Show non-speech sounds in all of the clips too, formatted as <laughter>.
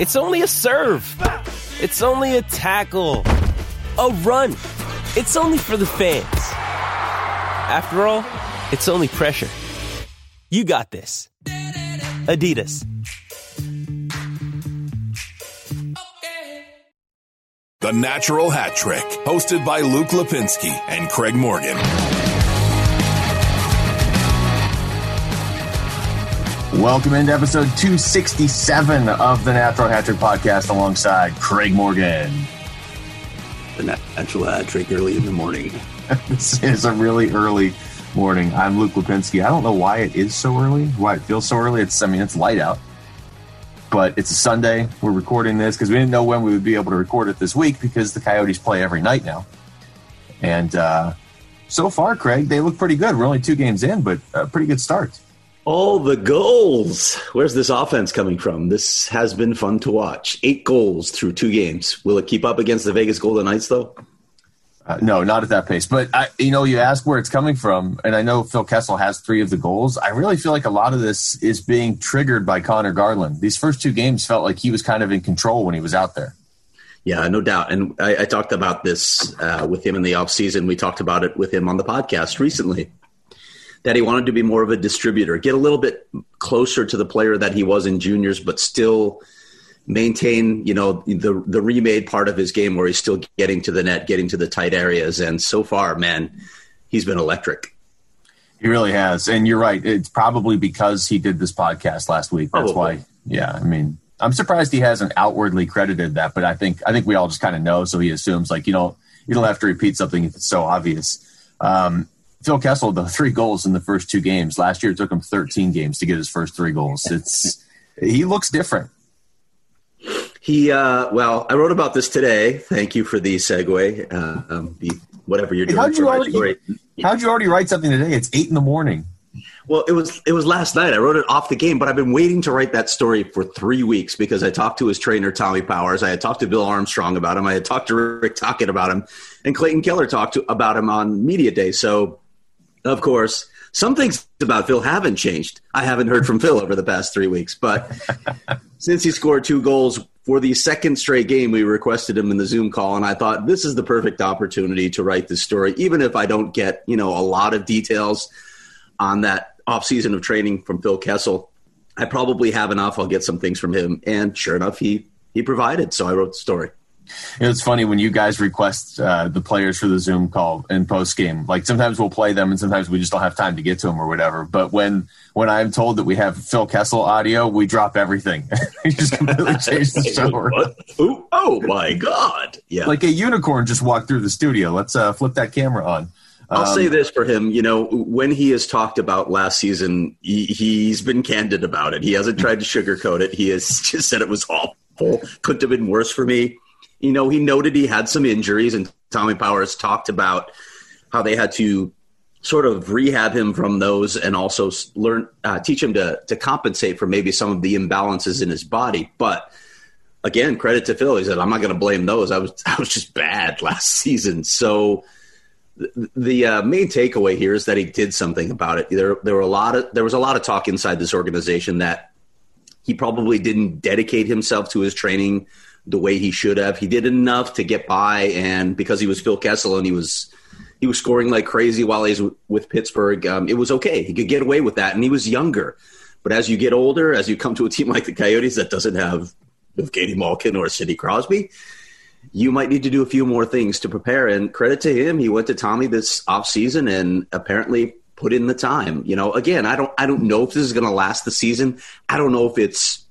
It's only a serve. It's only a tackle, a run. It's only for the fans. After all, it's only pressure. You got this. Adidas. The Natural Hat Trick, hosted by Luke Lapinski and Craig Morgan. Welcome into episode 267 of the Natural Hat Trick podcast alongside Craig Morgan. The natural hat trick early in the morning. <laughs> this is a really early morning. I'm Luke Lapinski. I don't know why it is so early, why it feels so early. It's I mean it's light out. But it's a Sunday. We're recording this because we didn't know when we would be able to record it this week because the Coyotes play every night now. And uh, so far, Craig, they look pretty good. We're only two games in, but a pretty good start. All the goals. Where's this offense coming from? This has been fun to watch. Eight goals through two games. Will it keep up against the Vegas Golden Knights, though? Uh, no, not at that pace. But I, you know, you ask where it's coming from, and I know Phil Kessel has three of the goals. I really feel like a lot of this is being triggered by Conor Garland. These first two games felt like he was kind of in control when he was out there. Yeah, no doubt. And I, I talked about this uh, with him in the offseason. We talked about it with him on the podcast recently that he wanted to be more of a distributor, get a little bit closer to the player that he was in juniors, but still maintain, you know, the the remade part of his game where he's still getting to the net, getting to the tight areas. And so far, man, he's been electric. He really has. And you're right. It's probably because he did this podcast last week. That's Probably. why. Yeah. I mean, I'm surprised he hasn't outwardly credited that, but I think I think we all just kind of know. So he assumes like, you know, you don't have to repeat something if it's so obvious. Um, Phil Kessel, the three goals in the first two games. Last year it took him 13 games to get his first three goals. It's he looks different. He, uh, well, I wrote about this today. Thank you for the segue. Uh, um, the, whatever you're doing. How'd you already story. how'd you already write something today? It's eight in the morning. Well, it was it was last night. I wrote it off the game, but I've been waiting to write that story for three weeks because I talked to his trainer Tommy Powers. I had talked to Bill Armstrong about him. I had talked to Rick Tocchet about him, and Clayton Keller talked to, about him on media day. So, of course, some things about Phil haven't changed. I haven't heard from Phil over the past three weeks, but <laughs> since he scored two goals for the second straight game, we requested him in the Zoom call, and I thought this is the perfect opportunity to write this story, even if I don't get you know a lot of details on that off season of training from Phil Kessel. I probably have enough. I'll get some things from him, and sure enough, he he provided. So I wrote the story. It's funny when you guys request uh, the players for the Zoom call in post game. Like sometimes we'll play them, and sometimes we just don't have time to get to them or whatever. But when when I'm told that we have Phil Kessel audio, we drop everything. <laughs> we just completely change the <laughs> show. Oh my god! Yeah, Like a unicorn just walked through the studio. Let's uh, flip that camera on. I'll Um, say this for him. You know, when he has talked about last season, he, he's been candid about it. He hasn't tried to sugarcoat it. He has <laughs> just said it was awful. Couldn't have been worse for me. You know, he noted he had some injuries, and Tommy Powers talked about how they had to sort of rehab him from those and also learn uh, teach him to to compensate for maybe some of the imbalances in his body. But again, credit to Phil. He said, "I'm not going to blame those. I was <laughs> I was just bad last season." So the, the uh, main takeaway here is that he did something about it. There there were a lot of there was a lot of talk inside this organization that he probably didn't dedicate himself to his training the way he should have. He did enough to get by, and because he was Phil Kessel and he was he was scoring like crazy while he's with Pittsburgh, um, it was okay. He could get away with that, and he was younger. But as you get older, as you come to a team <laughs> like the Coyotes that doesn't have Katie Malkin or Sidney Crosby, you might need to do a few more things to prepare. And credit to him, he went to Tommy this offseason and apparently put in the time. You know, again, I don't I don't know if this is going to last the season. I don't know if it's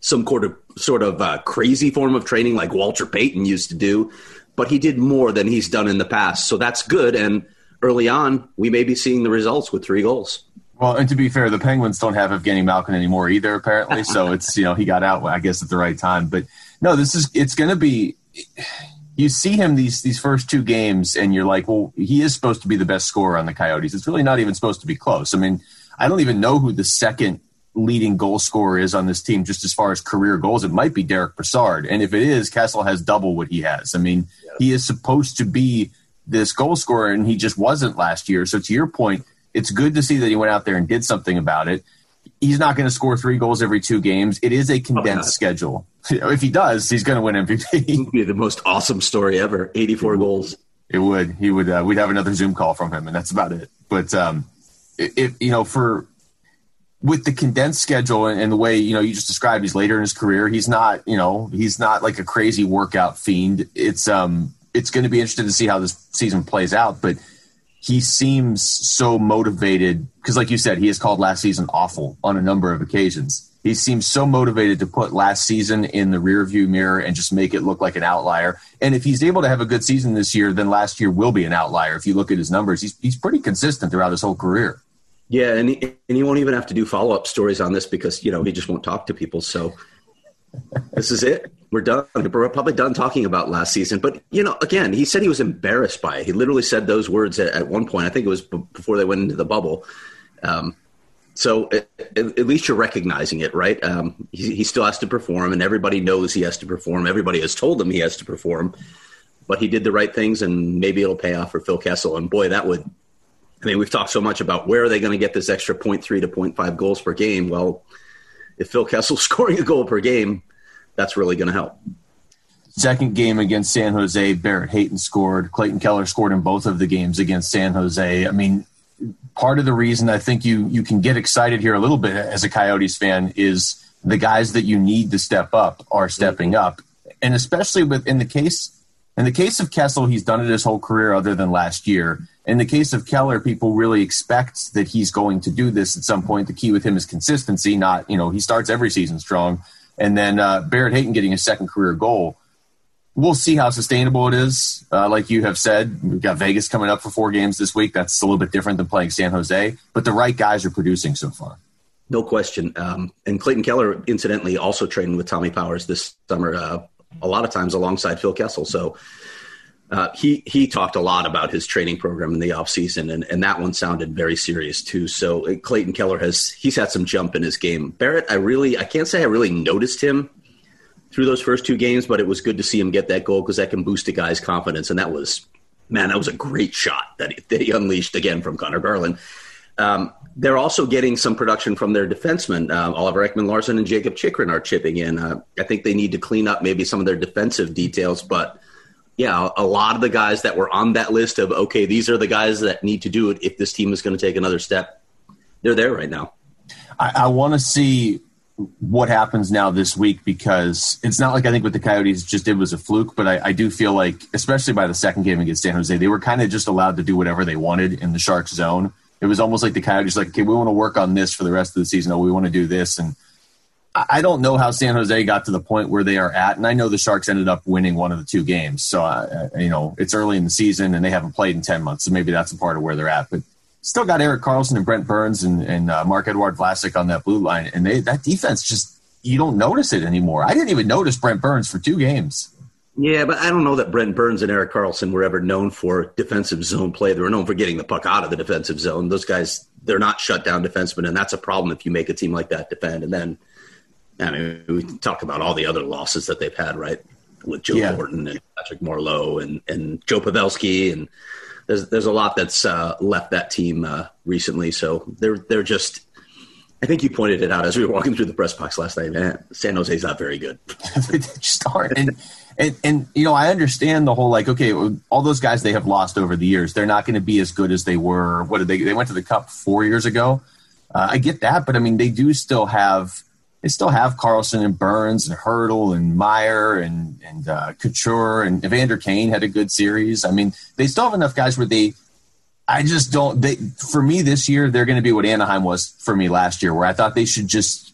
some sort of sort of uh, crazy form of training like Walter Payton used to do. but he did more than he's done in the past. So that's good. And early on, we may be seeing the results with three goals. Well, and to be fair, the Penguins don't have Evgeny Malkin anymore either, apparently. So <laughs> it's you know he got out, I guess, at the right time. But no, this is it's going to be. You see him these these first two games, and you're like, well, he is supposed to be the best scorer on the Coyotes. It's really not even supposed to be close. I mean, I don't even know who the second leading goal scorer is on this team, just as far as career goals. It might be Derek Brassard, and if it is, Kessel has double what he has. I mean, he is supposed to be this goal scorer, and he just wasn't last year. So to your point it's good to see that he went out there and did something about it. He's not going to score three goals every two games. It is a condensed oh, schedule. <laughs> If he does, he's going to win MVP. It would be the most awesome story ever. 84 goals. It would. He would. Uh, we'd have another Zoom call from him, and that's about it. But um, if you know, for with the condensed schedule and, and, the way you know you just described, he's later in his career. He's not. You know, he's not like a crazy workout fiend. It's um, it's going to be interesting to see how this season plays out, but he seems so motivated because, like you said, he has called last season awful on a number of occasions. He seems so motivated to put last season in the rearview mirror and just make it look like an outlier. And if he's able to have a good season this year, then last year will be an outlier. If you look at his numbers, he's he's pretty consistent throughout his whole career. Yeah, and he, and he won't even have to do follow up stories on this because you know he just won't talk to people. So this is it. We're done. We're probably done talking about last season. But you know, again, he said he was embarrassed by it. He literally said those words at, at one point. I think it was b- before they went into the bubble. Um, so at, at, least you're recognizing it, right? Um, he, he, still has to perform, and everybody knows he has to perform. Everybody has told him he has to perform, but he did the right things, and maybe it'll pay off for Phil Kessel. And boy, that would. I mean, we've talked so much about where are they going to get this extra 0.3 to 0.5 goals per game. Well, if Phil Kessel's <laughs> scoring a goal per game, that's really going to help. Second game against San Jose, Barrett Hayton scored. Clayton Keller scored in both of the games against San Jose. I mean, part of the reason I think you you can get excited here a little bit as a Coyotes fan is the guys that you need to step up are stepping up, and especially with in the case in the case of Kessel, he's done it his whole career, other than last year. In the case of Keller, people really expect that he's going to do this at some point. The key with him is consistency, not you know he starts every season strong and then uh, Barrett Hayton getting his second career goal. We'll see how sustainable it is. Uh, like you have said, we've got Vegas coming up for four games this week. That's a little bit different than playing San Jose, but the right guys are producing so far. No question. Um, and Clayton Keller, incidentally, also trained with Tommy Powers this summer, uh, a lot of times alongside Phil Kessel. So uh, he he talked a lot about his training program in the offseason, and, and that one sounded very serious too. So uh, Clayton Keller has he's had some jump in his game. Barrett, I really I can't say I really noticed him through those first two games, but it was good to see him get that goal because that can boost a guy's confidence, and that was man, that was a great shot that he, unleashed again from Conor Garland. Um, they're also getting some production from their defensemen. Uh, Oliver Ekman-Larsson and Jakob Chychrun are chipping in. Uh, I think they need to clean up maybe some of their defensive details, but yeah, a lot of the guys that were on that list of okay, these are the guys that need to do it if this team is going to take another step. They're there right now. I, I want to see what happens now this week because it's not like I think what the Coyotes just did was a fluke, but I, I do feel like, especially by the second game against San Jose, they were kind of just allowed to do whatever they wanted in the Sharks zone. It was almost like the Coyotes like, okay, we want to work on this for the rest of the season. Oh, we want to do this and I don't know how San Jose got to the point where they are at, and I know the Sharks ended up winning one of the two games. So, you know, it's early in the season, and they haven't played in ten months, so maybe that's a part of where they're at. But still got Erik Karlsson and Brent Burns and, and uh, Marc-Edouard Vlasic on that blue line, and they that defense just you don't notice it anymore. I didn't even notice Brent Burns for two games. Yeah, but I don't know that Brent Burns and Erik Karlsson were ever known for defensive zone play. They were known for getting the puck out of the defensive zone. Those guys, they're not shut down defensemen, and that's a problem if you make a team like that defend. And then I mean, we talk about all the other losses that they've had, right? With Joe yeah. And Patrick Marleau and, and Joe Pavelski. And there's, there's a lot that's uh, left that team uh, recently. So they're, they're just, I think you pointed it out as we were walking through the press box last night. Man, San Jose's not very good. <laughs> they just aren't. And, and, and, you know, I understand the whole like, okay, all those guys they have lost over the years, they're not going to be as good as they were. What did they? They went to the Cup four years ago. Uh, I get that, but I mean, they do still have they still have Karlsson and Burns and Hertl and Meier and and uh, Couture and Evander Kane had a good series. I mean, they still have enough guys where they. I just don't. They for me this year they're going to be what Anaheim was for me last year, where I thought they should just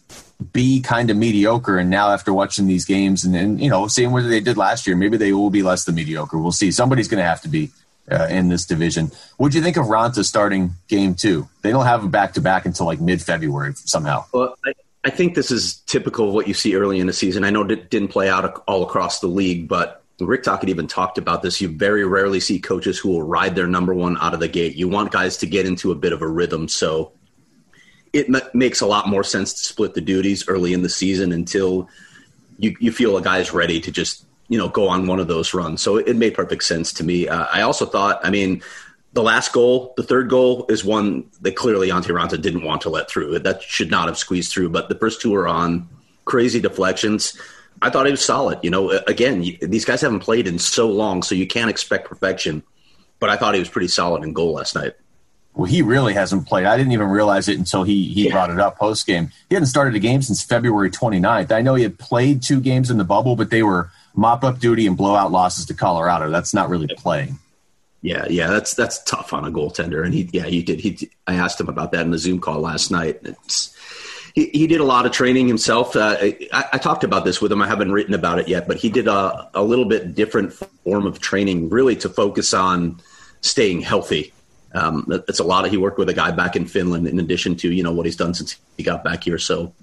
be kind of mediocre. And now after watching these games and, and you know seeing what they did last year, maybe they will be less than mediocre. We'll see. Somebody's going to have to be uh, in this division. What'd you think of Raanta starting game two? They don't have a back to back until like mid February somehow. Well, I, I think this is typical of what you see early in the season. I know it didn't play out all across the league, but Rick Tocchet even talked about this. You very rarely see coaches who will ride their number one out of the gate. You want guys to get into a bit of a rhythm. So it m- makes a lot more sense to split the duties early in the season until you, you feel a guy's ready to just, you know, go on one of those runs. So it, made perfect sense to me. Uh, I also thought, I mean, the last goal, the third goal, is one that clearly Antti Raanta didn't want to let through. That should not have squeezed through. But the first two are on crazy deflections. I thought he was solid. You know, again, these guys haven't played in so long, so you can't expect perfection. But I thought he was pretty solid in goal last night. Well, he really hasn't played. I didn't even realize it until he he yeah. brought it up post game. He hadn't started a game since February 29th. I know he had played two games in the bubble, but they were mop up duty and blowout losses to Colorado. That's not really playing. Yeah, yeah, that's that's tough on a goaltender. And he, yeah, he did. He, I asked him about that in the Zoom call last night. It's he, he did a lot of training himself. Uh, I, I, talked about this with him. I haven't written about it yet, but he did a, a little bit different form of training, really to focus on staying healthy. Um, it's a lot of he worked with a guy back in Finland, in addition to you know what he's done since he got back here. So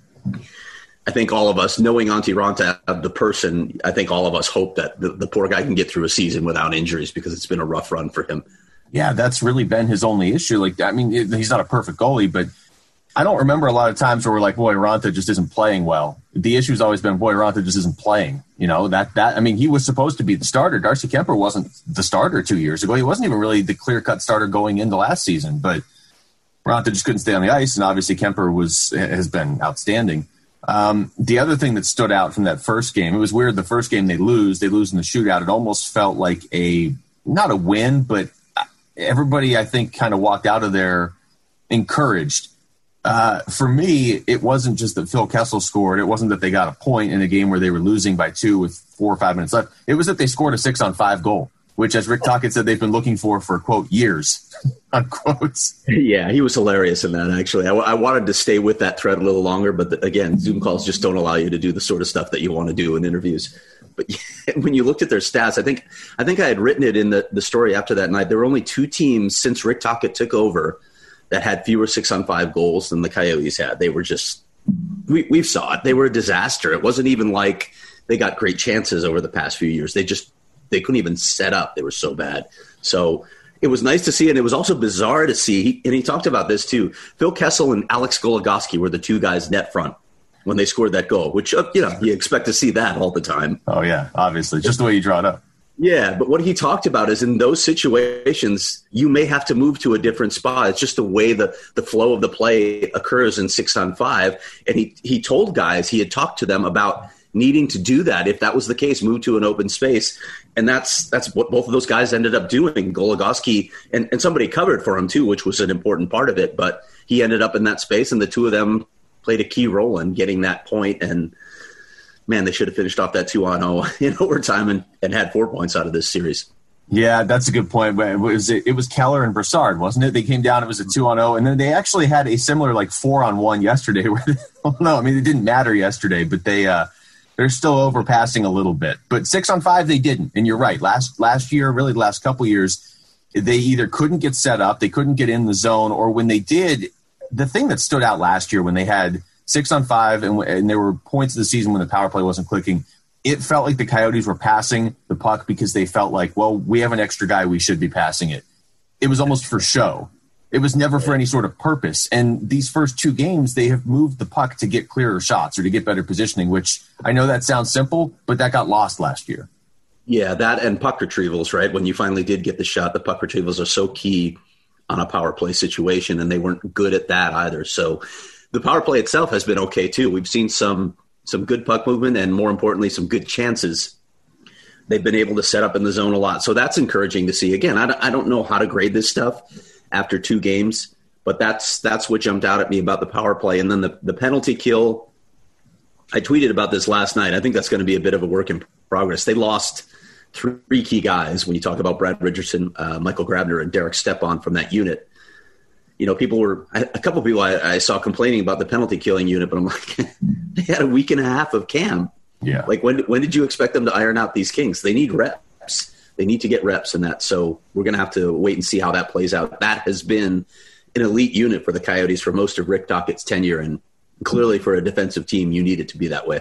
I think all of us, knowing Antti Raanta, the person, I think all of us hope that the, the poor guy can get through a season without injuries because it's been a rough run for him. Yeah, that's really been his only issue. Like, I mean, he's not a perfect goalie, but I don't remember a lot of times where we're like, boy, Raanta just isn't playing well. The issue's always been, boy, Raanta just isn't playing. You know, that, that, I mean, he was supposed to be the starter. Darcy Kuemper wasn't the starter two years ago. He wasn't even really the clear cut starter going into last season, but Raanta just couldn't stay on the ice. And obviously Kuemper was, has been outstanding. Um, the other thing that stood out from that first game, it was weird. The first game they lose, they lose in the shootout. It almost felt like a, not a win, but everybody, I think, kind of walked out of there encouraged uh, for me, it wasn't just that Phil Kessel scored. It wasn't that they got a point in a game where they were losing by two with four or five minutes left. It was that they scored a six on five goal, which, as Rick oh. Tocchet said, they've been looking for for quote years. <laughs> Unquotes. Yeah, he was hilarious in that. Actually, I, w- I wanted to stay with that thread a little longer, but the, again, Zoom calls just don't allow you to do the sort of stuff that you want to do in interviews. But <laughs> when you looked at their stats, I think I think I had written it in the, the story after that night. There were only two teams since Rick Tocchet took over that had fewer six on five goals than the Coyotes had. They were just we we saw it. They were a disaster. It wasn't even like they got great chances over the past few years. They just they couldn't even set up. They were so bad. So it was nice to see, and it was also bizarre to see. And he talked about this too. Phil Kessel and Alex Goligoski were the two guys net front when they scored that goal. Which uh, you know you expect to see that all the time. Oh yeah, obviously, just the way you draw it up. Yeah, but what he talked about is in those situations, you may have to move to a different spot. It's just the way the, the flow of the play occurs in six on five. And he, he told guys, he had talked to them about needing to do that. If that was the case, move to an open space. And that's, that's what both of those guys ended up doing. Goligoski and, and somebody covered for him too, which was an important part of it. But he ended up in that space and the two of them played a key role in getting that point and, man, they should have finished off that two on zero <laughs> in overtime and, and had four points out of this series. Yeah, that's a good point. It was it was Keller and Brassard, wasn't it? They came down. It was a two on zero, and then they actually had a similar like four on one yesterday. Where they, no, I mean it didn't matter yesterday, but they uh, they're still overpassing a little bit. But six on five, they didn't. And you're right. Last last year, really the last couple years, they either couldn't get set up, they couldn't get in the zone, or when they did, the thing that stood out last year when they had six on five, and, and there were points of the season when the power play wasn't clicking. It felt like the Coyotes were passing the puck because they felt like, well, we have an extra guy, we should be passing it. It was almost for show. It was never for any sort of purpose. And these first two games, they have moved the puck to get clearer shots or to get better positioning, which I know that sounds simple, but that got lost last year. Yeah, that and puck retrievals, right? When you finally did get the shot, the puck retrievals are so key on a power play situation, and they weren't good at that either. So the power play itself has been okay too. We've seen some some good puck movement and more importantly some good chances. They've been able to set up in the zone a lot, so that's encouraging to see. Again, I, don't know how to grade this stuff after two games, but that's that's what jumped out at me about the power play, and then the the penalty kill. I tweeted about this last night. I think that's going to be a bit of a work in progress. They lost three key guys when you talk about Brad Richardson, uh, Michael Grabner, and Derek Stepan from that unit. You know, people were a couple of people I, I, saw complaining about the penalty killing unit, but I'm like, <laughs> they had a week and a half of Cam. Yeah. Like when when did you expect them to iron out these Kings? They need reps. They need to get reps in that. So we're going to have to wait and see how that plays out. That has been an elite unit for the Coyotes for most of Rick Tocchet's tenure, and clearly for a defensive team, you need it to be that way.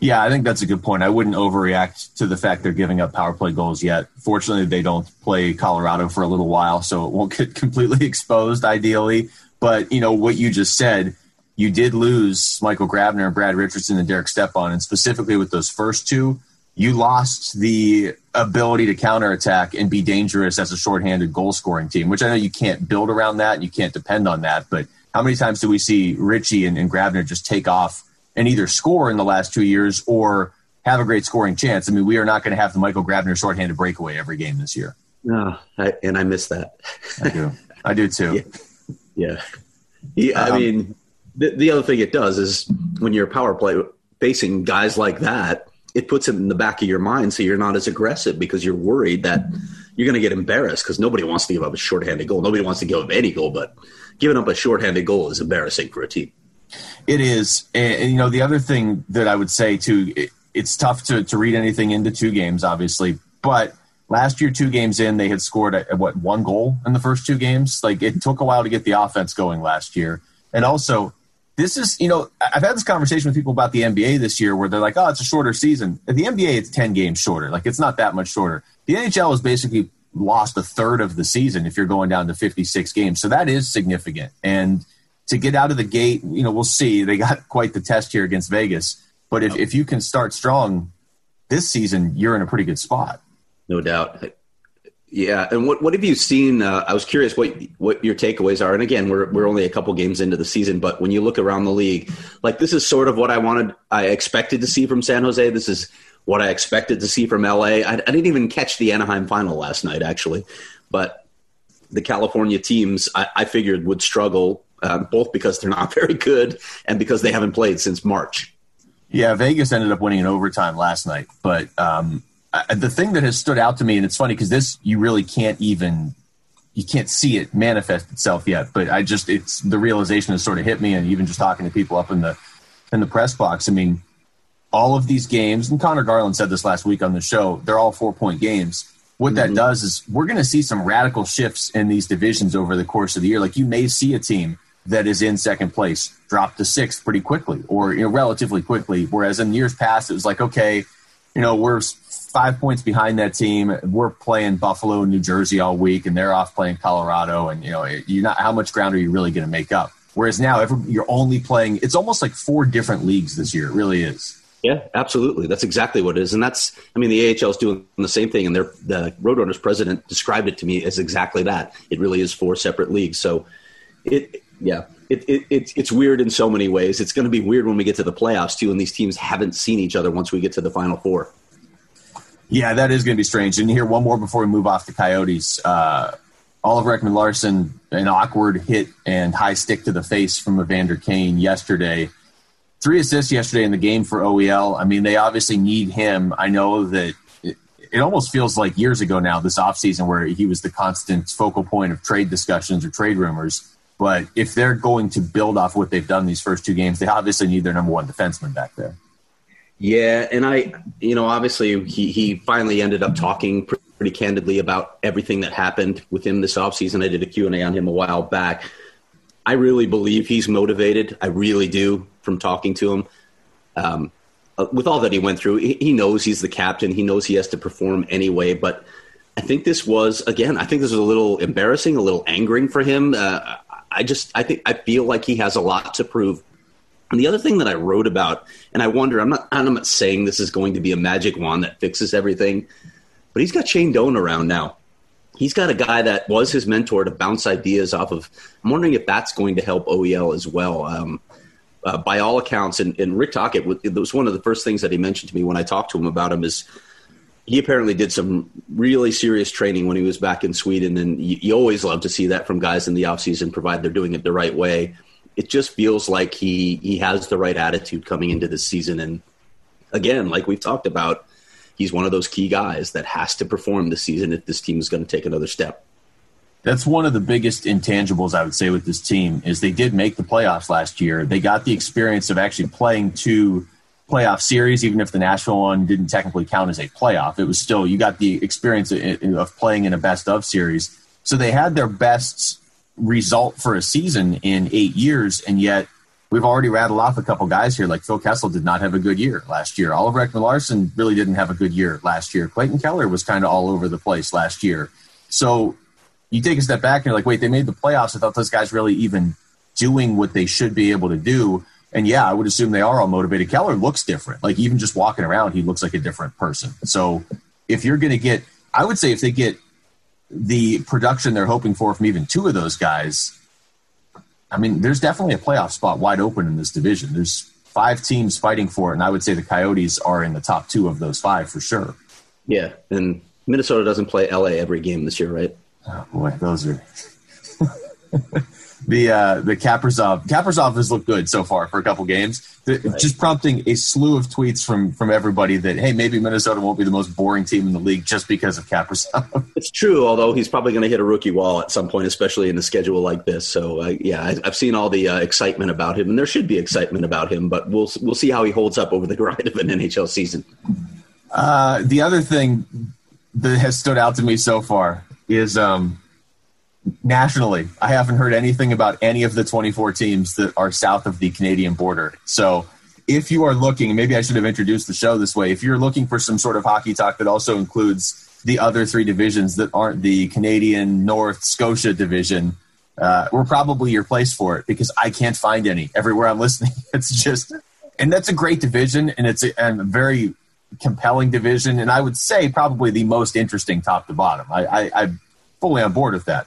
Yeah, I think that's a good point. I wouldn't overreact to the fact they're giving up power play goals yet. Fortunately, they don't play Colorado for a little while, so it won't <laughs> get completely exposed, ideally. But, you know, what you just said, you did lose Michael Grabner, Brad Richardson, and Derek Stepan. And specifically with those first two, you lost the ability to counterattack and be dangerous as a shorthanded goal scoring team, which I know you can't build around that and you can't depend on that. But how many times do we see Ritchie and, and Grabner just take off and either score in the last two years or have a great scoring chance? I mean, we are not going to have the Michael Grabner shorthanded breakaway every game this year. No, I, and I miss that. I do. I do too. <laughs> Yeah. yeah. I um, mean, the, the other thing it does is when you're power play facing guys like that, it puts it in the back of your mind so you're not as aggressive because you're worried that you're going to get embarrassed because nobody wants to give up a shorthanded goal. Nobody wants to give up any goal, but giving up a shorthanded goal is embarrassing for a team. It is, and, you know the other thing that I would say too, it, it's tough to to read anything into two games, obviously, but last year two games in they had scored a, what one goal in the first two games. Like it took a while to get the offense going last year, and also this is, you know, I've had this conversation with people about the NBA this year where they're like, oh, it's a shorter season. At the NBA, it's 10 games shorter. Like, it's not that much shorter. The NHL has basically lost a third of the season if you're going down to 56 games. So that is significant. And to get out of the gate, you know, we'll see. They got <laughs> quite the test here against Vegas. But if, if you can start strong this season, you're in a pretty good spot. No doubt. Yeah, and what what have you seen? Uh, I was curious what what your takeaways are. And again, we're we're only a couple games into the season, but when you look around the league, like this is sort of what I wanted, I expected to see from San Jose. This is what I expected to see from LA. I, I didn't even catch the Anaheim final last night, actually, but the California teams I, I figured would struggle uh, both because they're not <laughs> very good and because they haven't played since March. Yeah, Vegas ended up winning in overtime last night, but um, the thing that has stood out to me, and it's funny because this you really can't even you can't see it manifest itself yet. But I just it's the realization has sort of hit me, and even just talking to people up in the in the press box. I mean, all of these games, and Conor Garland said this last week on the show. They're all four point games. What mm-hmm. that does is we're going to see some radical shifts in these divisions over the course of the year. Like you may see a team that is in second place drop to sixth pretty quickly, or you know relatively quickly. Whereas in years past, it was like okay, you know we're five points behind that team. We're playing Buffalo New Jersey all week, and they're off playing Colorado. And you know, you not how much ground are you really going to make up? Whereas now, every, you're only playing. It's almost like four different leagues this year. It really is. Yeah, absolutely. That's exactly what it is, and that's. I mean, the AHL is doing the same thing, and their the Roadrunners president described it to me as exactly that. It really is four separate leagues. So, it yeah, it, it, it's it's weird in so many ways. It's going to be weird when we get to the playoffs too, and these teams haven't seen each other once we get to the final four. Yeah, that is going to be strange. And here, one more before we move off the Coyotes. Uh, Oliver Ekman-Larsson, an awkward hit and high stick to the face from Evander Kane yesterday. Three assists yesterday in the game for OEL. I mean, they obviously need him. I know that it, it almost feels like years ago now, this offseason, where he was the constant focal point of trade discussions or trade rumors. But if they're going to build off what they've done these first two games, they obviously need their number one defenseman back there. Yeah, and I, you know, obviously he he finally ended up talking pretty candidly about everything that happened with him this offseason. I did a Q&A on him a while back. I really believe he's motivated. I really do from talking to him. Um, uh, with all that he went through, he, he knows he's the captain. He knows he has to perform anyway. But I think this was again. I think this was a little embarrassing, a little angering for him. Uh, I just, I think, I feel like he has a lot to prove and the other thing that I wrote about, and I wonder, I'm not, I'm not saying this is going to be a magic wand that fixes everything, but he's got Shane Doan around now. He's got a guy that was his mentor to bounce ideas off of. I'm wondering if that's going to help OEL as well. Um, uh, by all accounts, and, and Rick Tocchet, it was one of the first things that he mentioned to me when I talked to him about him is he apparently did some really serious training when he was back in Sweden, and you, you always love to see that from guys in the offseason, provided they're doing it the right way it just feels like he he has the right attitude coming into this season. And again, like we've talked about, he's one of those key guys that has to perform this season if this team is going to take another step. That's one of the biggest intangibles I would say with this team is they did make the playoffs last year. They got the experience of actually playing two playoff series, even if the Nashville one didn't technically count as a playoff. It was still you got the experience of playing in a best of series. So they had their best result for a season in eight years, and yet we've already rattled off a couple guys here. Like Phil Kessel did not have a good year last year. Oliver Ekman-Larsson really didn't have a good year last year. Clayton Keller was kind of all over the place last year. So you take a step back and you're like, wait, they made the playoffs. I thought those guys really even doing what they should be able to do. And yeah, I would assume they are all motivated. Keller looks different. Like even just walking around, he looks like a different person. So if you're going to get, I would say if they get the production they're hoping for from even two of those guys, I mean, there's definitely a playoff spot wide open in this division. There's five teams fighting for it, and I would say the Coyotes are in the top two of those five for sure. Yeah, and Minnesota doesn't play LA every game this year, right? Oh boy, those are <laughs> the uh, the Kaprizov Kaprizov has looked good so far for a couple games. Right. Just prompting a slew of tweets from from everybody that hey, maybe Minnesota won't be the most boring team in the league just because of Kaprizov. <laughs> It's true, although he's probably going to hit a rookie wall at some point, especially in a schedule like this. So uh, yeah, I, have seen all the uh, excitement about him, and there should be excitement about him, but we'll we'll see how he holds up over the <laughs> grind of an NHL season. Uh, the other thing that has stood out to me so far is um, nationally, I haven't heard anything about any of the 24 teams that are south of the Canadian border. So if you are looking, maybe I should have introduced the show this way. If you're looking for some sort of hockey talk that also includes the other three divisions that aren't the Canadian North Scotia division, uh, we're probably your place for it because I can't find any everywhere I'm listening. <laughs> It's just, and that's a great division and it's a, and a very compelling division. And I would say probably the most interesting top to bottom. I, I, I'm fully on board with that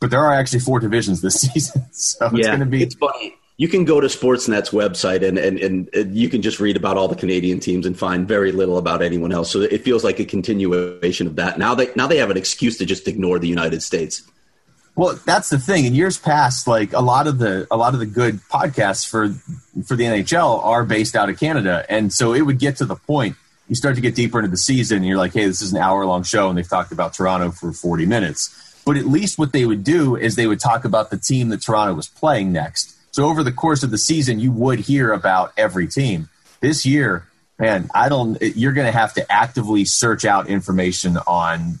but there are actually four divisions this <laughs> season, so it's going to be. It's funny. You can go to Sportsnet's website and, and, and, and, you can just read about all the Canadian teams and find very little about anyone else. So it feels like a continuation of that. Now they now they have an excuse to just ignore the United States. Well, that's the thing. In years past, like a lot of the a lot of the good podcasts for for the NHL are based out of Canada, and so it would get to the point. You start to get deeper into the season, and you're like, "Hey, this is an hour long show," and they've talked about Toronto for 40 minutes but at least what they would do is they would talk about the team that Toronto was playing next. So over the course of the season, you would hear about every team. This year, man, I don't. You're going to have to actively search out information on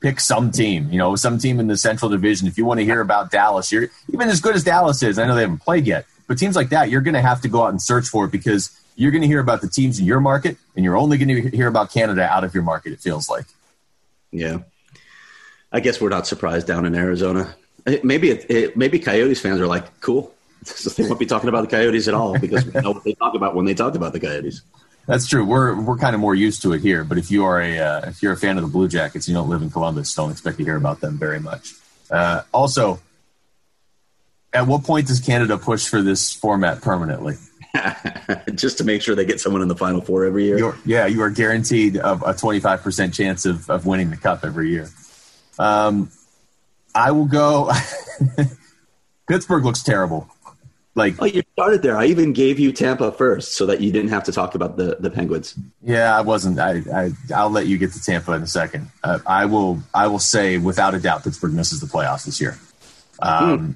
pick some team. You know, some team in the Central Division. If you want to hear about Dallas, you're even as good as Dallas is. I know they haven't played yet, but teams like that, you're going to have to go out and search for it because you're going to hear about the teams in your market, and you're only going to hear about Canada out of your market. It feels like. Yeah, I guess we're not surprised down in Arizona. Maybe it, it, maybe Coyotes fans are like, cool. <laughs> So they won't be talking about the Coyotes at all because we know what they talk about when they talk about the Coyotes. That's true. We're we're kind of more used to it here. But if you are a uh, if you're a fan of the Blue Jackets, you don't live in Columbus, don't expect to hear about them very much. Uh, also, at what point does Canada push for this format permanently? <laughs> Just to make sure they get someone in the Final Four every year. You're, yeah, you are guaranteed a, a 25% chance of, of winning the cup every year. Um, I will go. <laughs> Pittsburgh looks terrible. Like oh, you started there. I even gave you Tampa first, so that you didn't have to talk about the the Penguins. Yeah, I wasn't. I, I I'll let you get to Tampa in a second. Uh, I will. I will say without a doubt, Pittsburgh misses the playoffs this year. Um, hmm.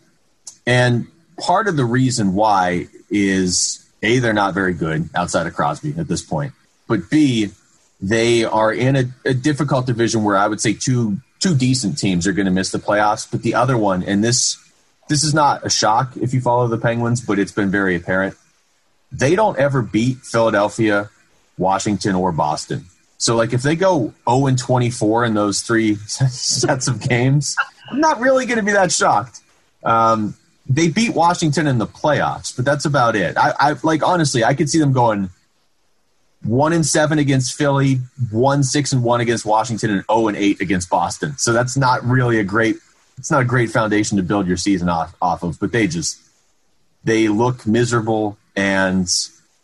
And part of the reason why is a they're not very good outside of Crosby at this point, but b they are in a, a difficult division where I would say two two decent teams are going to miss the playoffs, but the other one, and this this is not a shock if you follow the Penguins, but it's been very apparent. They don't ever beat Philadelphia, Washington, or Boston. So, like, if they go 0 and 24 in those three <laughs> sets of games, I'm not really going to be that shocked. Um, they beat Washington in the playoffs, but that's about it. I, I like honestly, I could see them going one and seven against Philly, one six and one against Washington, and zero and eight against Boston. So that's not really a great. It's not a great foundation to build your season off off of. But they just they look miserable, and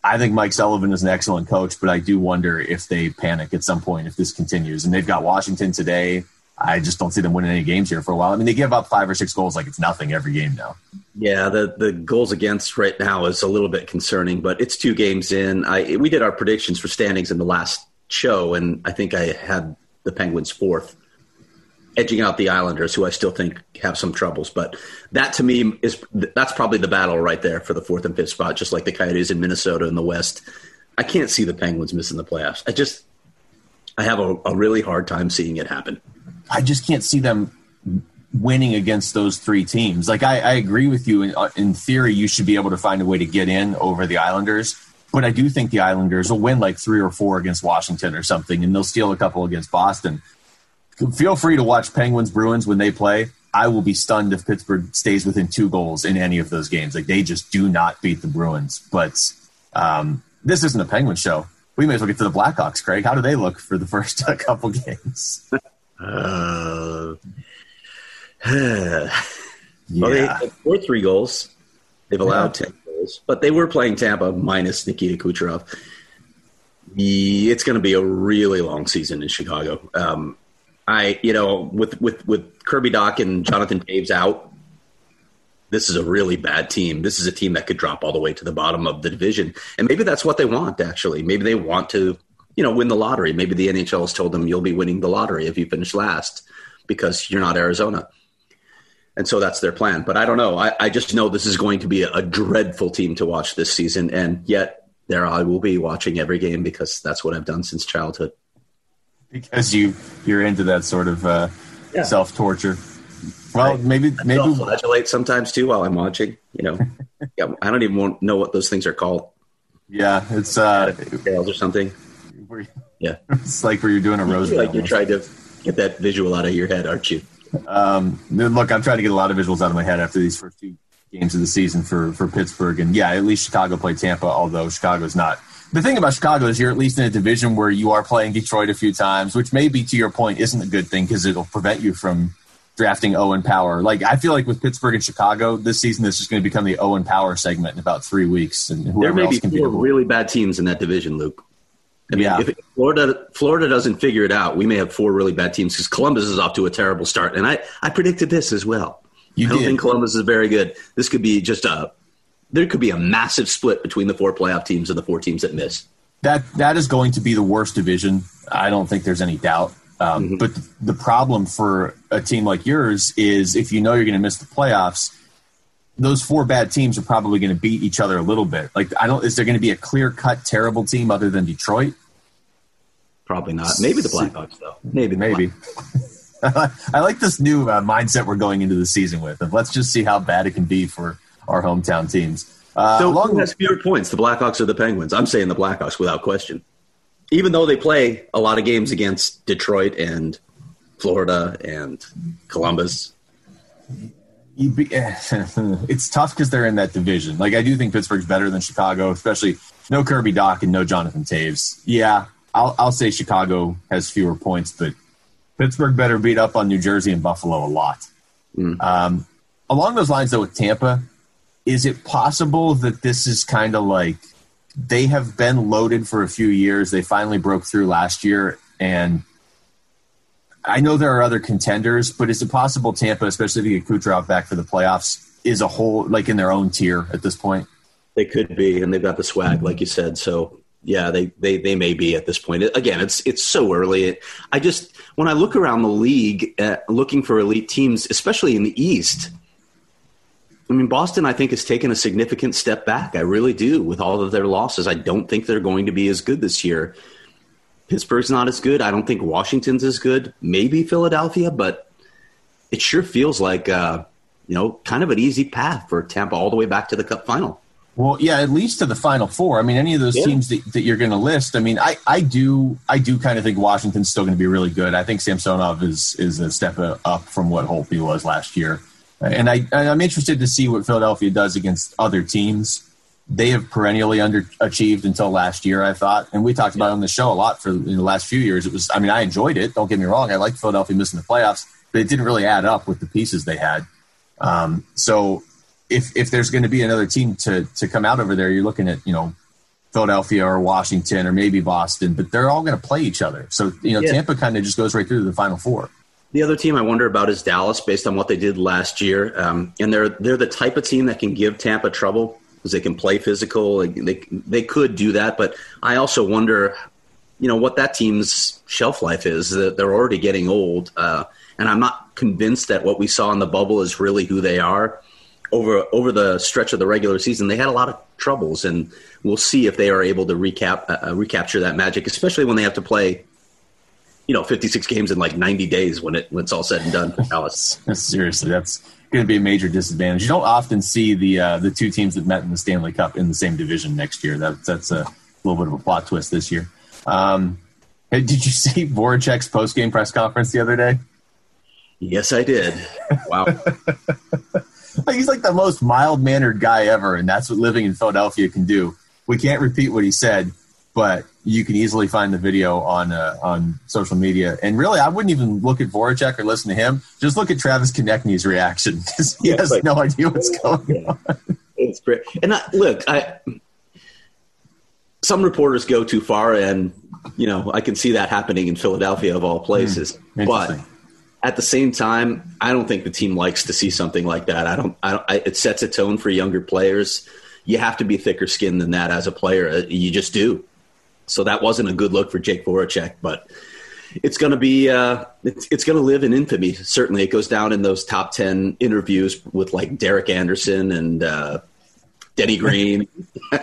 I think Mike Sullivan is an excellent coach. But I do wonder if they panic at some point if this continues. And they've got Washington today. I just don't see them winning any games here for a while. I mean, they give up five or six goals like it's nothing every game now. Yeah, the the goals against right now is a little bit concerning, but it's two games in. I we did our predictions for standings in the last show, and I think I had the Penguins fourth, edging out the Islanders, who I still think have some troubles. But that to me is that's probably the battle right there for the fourth and fifth spot, just like the Coyotes in Minnesota in the West. I can't see the Penguins missing the playoffs. I just I have a, a really hard time seeing it happen. I just can't see them winning against those three teams. Like I, I agree with you. In, uh, in, theory, you should be able to find a way to get in over the Islanders. But I do think the Islanders will win like three or four against Washington or something, and they'll steal a couple against Boston. Feel free to watch Penguins Bruins when they play. I will be stunned if Pittsburgh stays within two goals in any of those games. Like they just do not beat the Bruins. But um, this isn't a Penguin show. We may as well get to the Blackhawks, Craig. How do they look for the first <laughs> couple games? <laughs> Uh, yeah. <sighs> Well, they scored three goals. They've allowed yeah. ten goals, but they were playing Tampa minus Nikita Kucherov. It's going to be a really long season in Chicago. Um, I, you know, with with with Kirby Dach and Jonathan Toews out, this is a really bad team. This is a team that could drop all the way to the bottom of the division, and maybe that's what they want. Actually, maybe they want to, you know, win the lottery. Maybe the NHL has told them you'll be winning the lottery if you finish last because you're not Arizona and so that's their plan. But I don't know. I, I just know this is going to be a, a, dreadful team to watch this season, and yet there I will be watching every game because that's what I've done since childhood. Because you you're into that sort of uh, yeah. self torture. Well, right. maybe I maybe flagellate sometimes too while I'm watching. You know, <laughs> yeah, I don't even know what those things are called. Yeah, it's uh, tails or something. Yeah, <laughs> it's like where you're doing a rose. like you're trying to get that visual out of your head, aren't you? Um, look, I'm trying to get a lot of visuals out of my head after these first two games of the season for for Pittsburgh, and yeah, at least Chicago played Tampa. Although Chicago's not. The thing about Chicago is you're at least in a division where you are playing Detroit a few times, which maybe to your point isn't a good thing because it'll prevent you from drafting Owen Power. Like I feel like with Pittsburgh and Chicago this season, this is going to become the Owen Power segment in about three weeks, and whoever there may else be can four really bad teams in that division, Luke. I mean, yeah. if Florida Florida doesn't figure it out, we may have four really bad teams because Columbus is off to a terrible start, and I, I predicted this as well. You I don't did. think Columbus is very good. This could be just a there could be a massive split between the four playoff teams and the four teams that miss. That that is going to be the worst division. I don't think there's any doubt. Um, mm-hmm. But the problem for a team like yours is if you know you're going to miss the playoffs, those four bad teams are probably going to beat each other a little bit. Like, I don't. Is there going to be a clear cut terrible team other than Detroit? Probably not. Maybe the Blackhawks, though. Maybe. Maybe. <laughs> I like this new uh, mindset we're going into the season with. Of let's just see how bad it can be for our hometown teams. Uh, so who has fewer points, the Blackhawks or the Penguins? I'm saying the Blackhawks without question. Even though they play a lot of games against Detroit and Florida and Columbus be, <laughs> it's tough because they're in that division. Like I do think Pittsburgh's better than Chicago, especially no Kirby Dach and no Jonathan Toews. Yeah, I'll, I'll say Chicago has fewer points, but Pittsburgh better beat up on New Jersey and Buffalo a lot. Mm. Um, along those lines, though, with Tampa, is it possible that this is kind of like they have been loaded for a few years? They finally broke through last year, and I know there are other contenders, but is it possible Tampa, especially if you get Kucherov back for the playoffs, is a whole like in their own tier at this point? They could be, and they've got the swag, like you said. So yeah, they they they may be at this point. Again, it's it's so early. I just when I look around the league, uh, looking for elite teams, especially in the East. I mean, Boston, I think, has taken a significant step back. I really do. With all of their losses, I don't think they're going to be as good this year. Pittsburgh's not as good. I don't think Washington's as good. Maybe Philadelphia, but it sure feels like uh, you know kind of an easy path for Tampa all the way back to the Cup final. Well, yeah, at least to the Final Four. I mean, any of those yeah. teams that, that you're going to list. I mean, I, I do I do kind of think Washington's still going to be really good. I think Samsonov is is a step up from what Holtby was last year, and I I'm interested to see what Philadelphia does against other teams they have perennially underachieved until last year, I thought. And we talked about it on the show a lot for the last few years. It was, I mean, I enjoyed it. Don't get me wrong. I liked Philadelphia missing the playoffs, but it didn't really add up with the pieces they had. Um, so if, if there's going to be another team to, to come out over there, you're looking at, you know, Philadelphia or Washington or maybe Boston, but they're all going to play each other. So, you know, yeah. Tampa kind of just goes right through to the final four. The other team I wonder about is Dallas, based on what they did last year, um, and they're they're the type of team that can give Tampa trouble because they can play physical. They they could do that, but I also wonder you know what that team's shelf life is. That they're already getting old, uh, and I'm not convinced that what we saw in the bubble is really who they are. Over over the stretch of the regular season, they had a lot of troubles, and we'll see if they are able to recap uh, recapture that magic, especially when they have to play. You know, 56 games in like 90 days when it when it's all said and done for Dallas. <laughs> Seriously, that's going to be a major disadvantage. You don't often see the uh, the two teams that met in the Stanley Cup in the same division next year. That, that's a little bit of a plot twist this year. Um, did you <laughs> see Voracek's post game press conference the other day? Yes, I did. Wow. <laughs> He's like the most mild mannered guy ever, and that's what living in Philadelphia can do. We can't repeat what he said, but you can easily find the video on uh, on social media. And really, I wouldn't even look at Voracek or listen to him. Just look at Travis Konecny's reaction <laughs> because he has no idea what's <laughs> going on. It's great. And I, look, I some reporters go too far, and you know I can see that happening in Philadelphia of all places. Mm, but at the same time, I don't think the team likes to see something like that. I don't. I don't I, it sets a tone for younger players. You have to be thicker skinned than that as a player. Uh, you just do. So that wasn't a good look for Jake Voracek, but it's going to be uh, it's, it's going to live in infamy. Certainly, it goes down in those top ten interviews with like Derek Anderson and uh, Denny <laughs> Green. oh,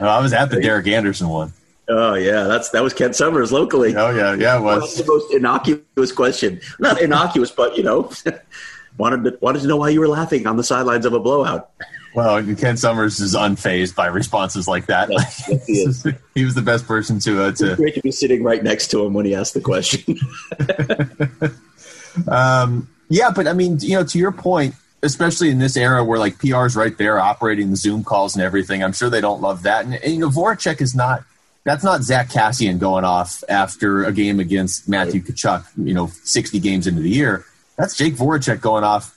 I was at the Derek Anderson one. Oh yeah, that's that was Kent Somers locally. Oh yeah, yeah, it was the most innocuous question. Not innocuous, but you know, <laughs> wanted to, wanted to know why you were laughing on the sidelines of a blowout. Well, Kent Somers is unfazed by responses like that. Yes, yes, he, <laughs> is. he was the best person to. Uh, to... great to be sitting right next to him when he asked the question. <laughs> <laughs> um, yeah, but I mean, you know, to your point, especially in this era where like PR's right there operating the Zoom calls and everything, I'm sure they don't love that. And, and you know, Voracek is not. That's not Zack Kassian going off after a game against Matthew Tkachuk, you know, 60 games into the year. That's Jake Voracek going off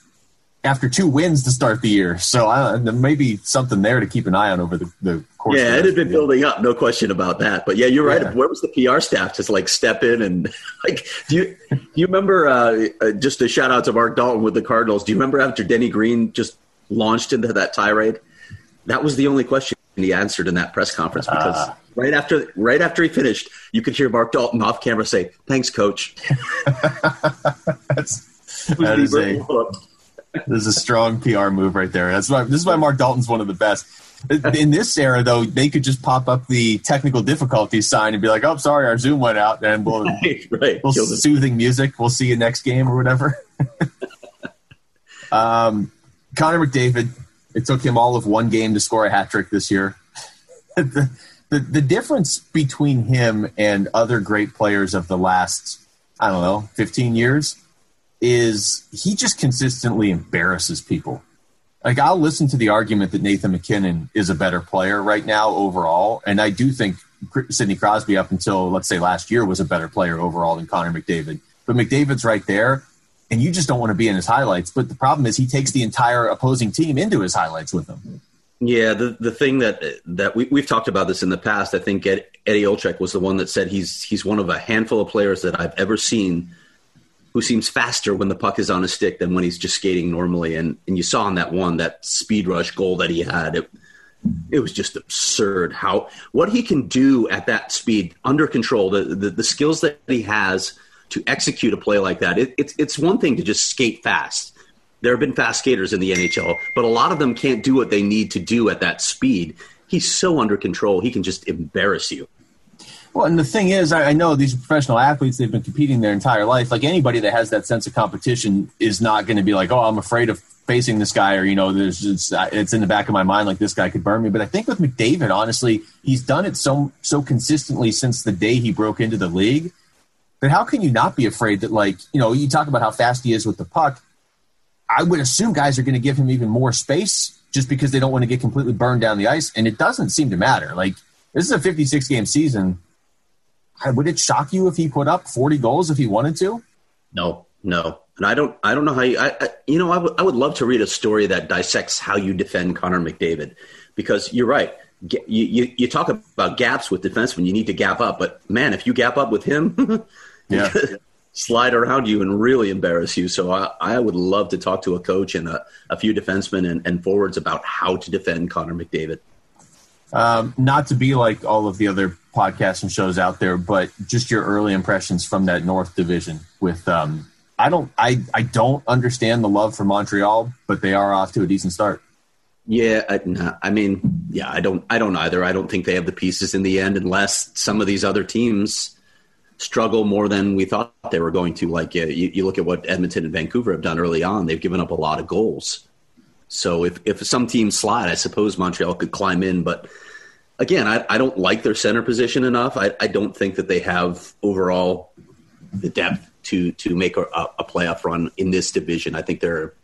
after two wins to start the year. So uh, there may be something there to keep an eye on over the, the course. Yeah, it had been building up, no question about that. But yeah, you're right. Yeah. Where was the PR staff to like step in and <laughs> like? Do you do you remember? Uh, uh, just a shout out to Mark Dalton with the Cardinals. Do you remember after Denny Green just launched into that tirade? That was the only question he answered in that press conference because uh, right after right after he finished, you could hear Mark Dalton off camera say, "Thanks, coach." <laughs> That's that is a this is a strong PR move right there. That's why this is why Mark Dalton's one of the best. In this era, though, they could just pop up the technical difficulties sign and be like, "Oh, sorry, our Zoom went out," and we'll, <laughs> right, right. we'll soothing music. We'll see you next game or whatever. <laughs> um, Connor McDavid. It took him all of one game to score a hat trick this year. <laughs> the, the the difference between him and other great players of the last, I don't know, fifteen years is he just consistently embarrasses people. Like I'll listen to the argument that Nathan MacKinnon is a better player right now overall, and I do think Sidney Crosby up until let's say last year was a better player overall than Connor McDavid. But McDavid's right there, and you just don't want to be in his highlights. But the problem is he takes the entire opposing team into his highlights with him. Yeah, the the thing that that we, we've talked about this in the past. I think Eddie Olczyk was the one that said he's he's one of a handful of players that I've ever seen who seems faster when the puck is on his stick than when he's just skating normally. And and you saw in that one that speed rush goal that he had. It, it was just absurd how what he can do at that speed under control the, the, the skills that he has to execute a play like that it, it's it's one thing to just skate fast there have been fast skaters in the NHL but a lot of them can't do what they need to do at that speed he's so under control he can just embarrass you well, and the thing is, I, know these professional athletes; they've been competing their entire life. Like anybody that has that sense of competition is not going to be like, "Oh, I'm afraid of facing this guy," or you know, there's it's, it's in the back of my mind like this guy could burn me. But I think with McDavid, honestly, he's done it so so consistently since the day he broke into the league. But how can you not be afraid that, like, you know, you talk about how fast he is with the puck? I would assume guys are going to give him even more space just because they don't want to get completely burned down the ice, and it doesn't seem to matter. Like this is a 56 game season would it shock you if he put up 40 goals if he wanted to? No, no. And I don't, I don't know how you, I, I you know, I, w- I would love to read a story that dissects how you defend Connor McDavid because you're right. You, you, you talk about gaps with defensemen, you need to gap up, but man, if you gap up with him, <laughs> yeah. slide around you and really embarrass you. So I, I would love to talk to a coach and a, a few defensemen and, and forwards about how to defend Connor McDavid. Um, not to be like all of the other podcasts and shows out there, but just your early impressions from that North Division. With um, I don't, I, I don't understand the love for Montreal, but they are off to a decent start. Yeah, I, nah, I mean, yeah, I don't, I don't either. I don't think they have the pieces in the end, unless some of these other teams struggle more than we thought they were going to. Like you, you look at what Edmonton and Vancouver have done early on; they've given up a lot of goals. So if if some teams slide, I suppose Montreal could climb in. But again, I, I don't like their center position enough. I, I don't think that they have overall the depth to to make a, a playoff run in this division. I think there are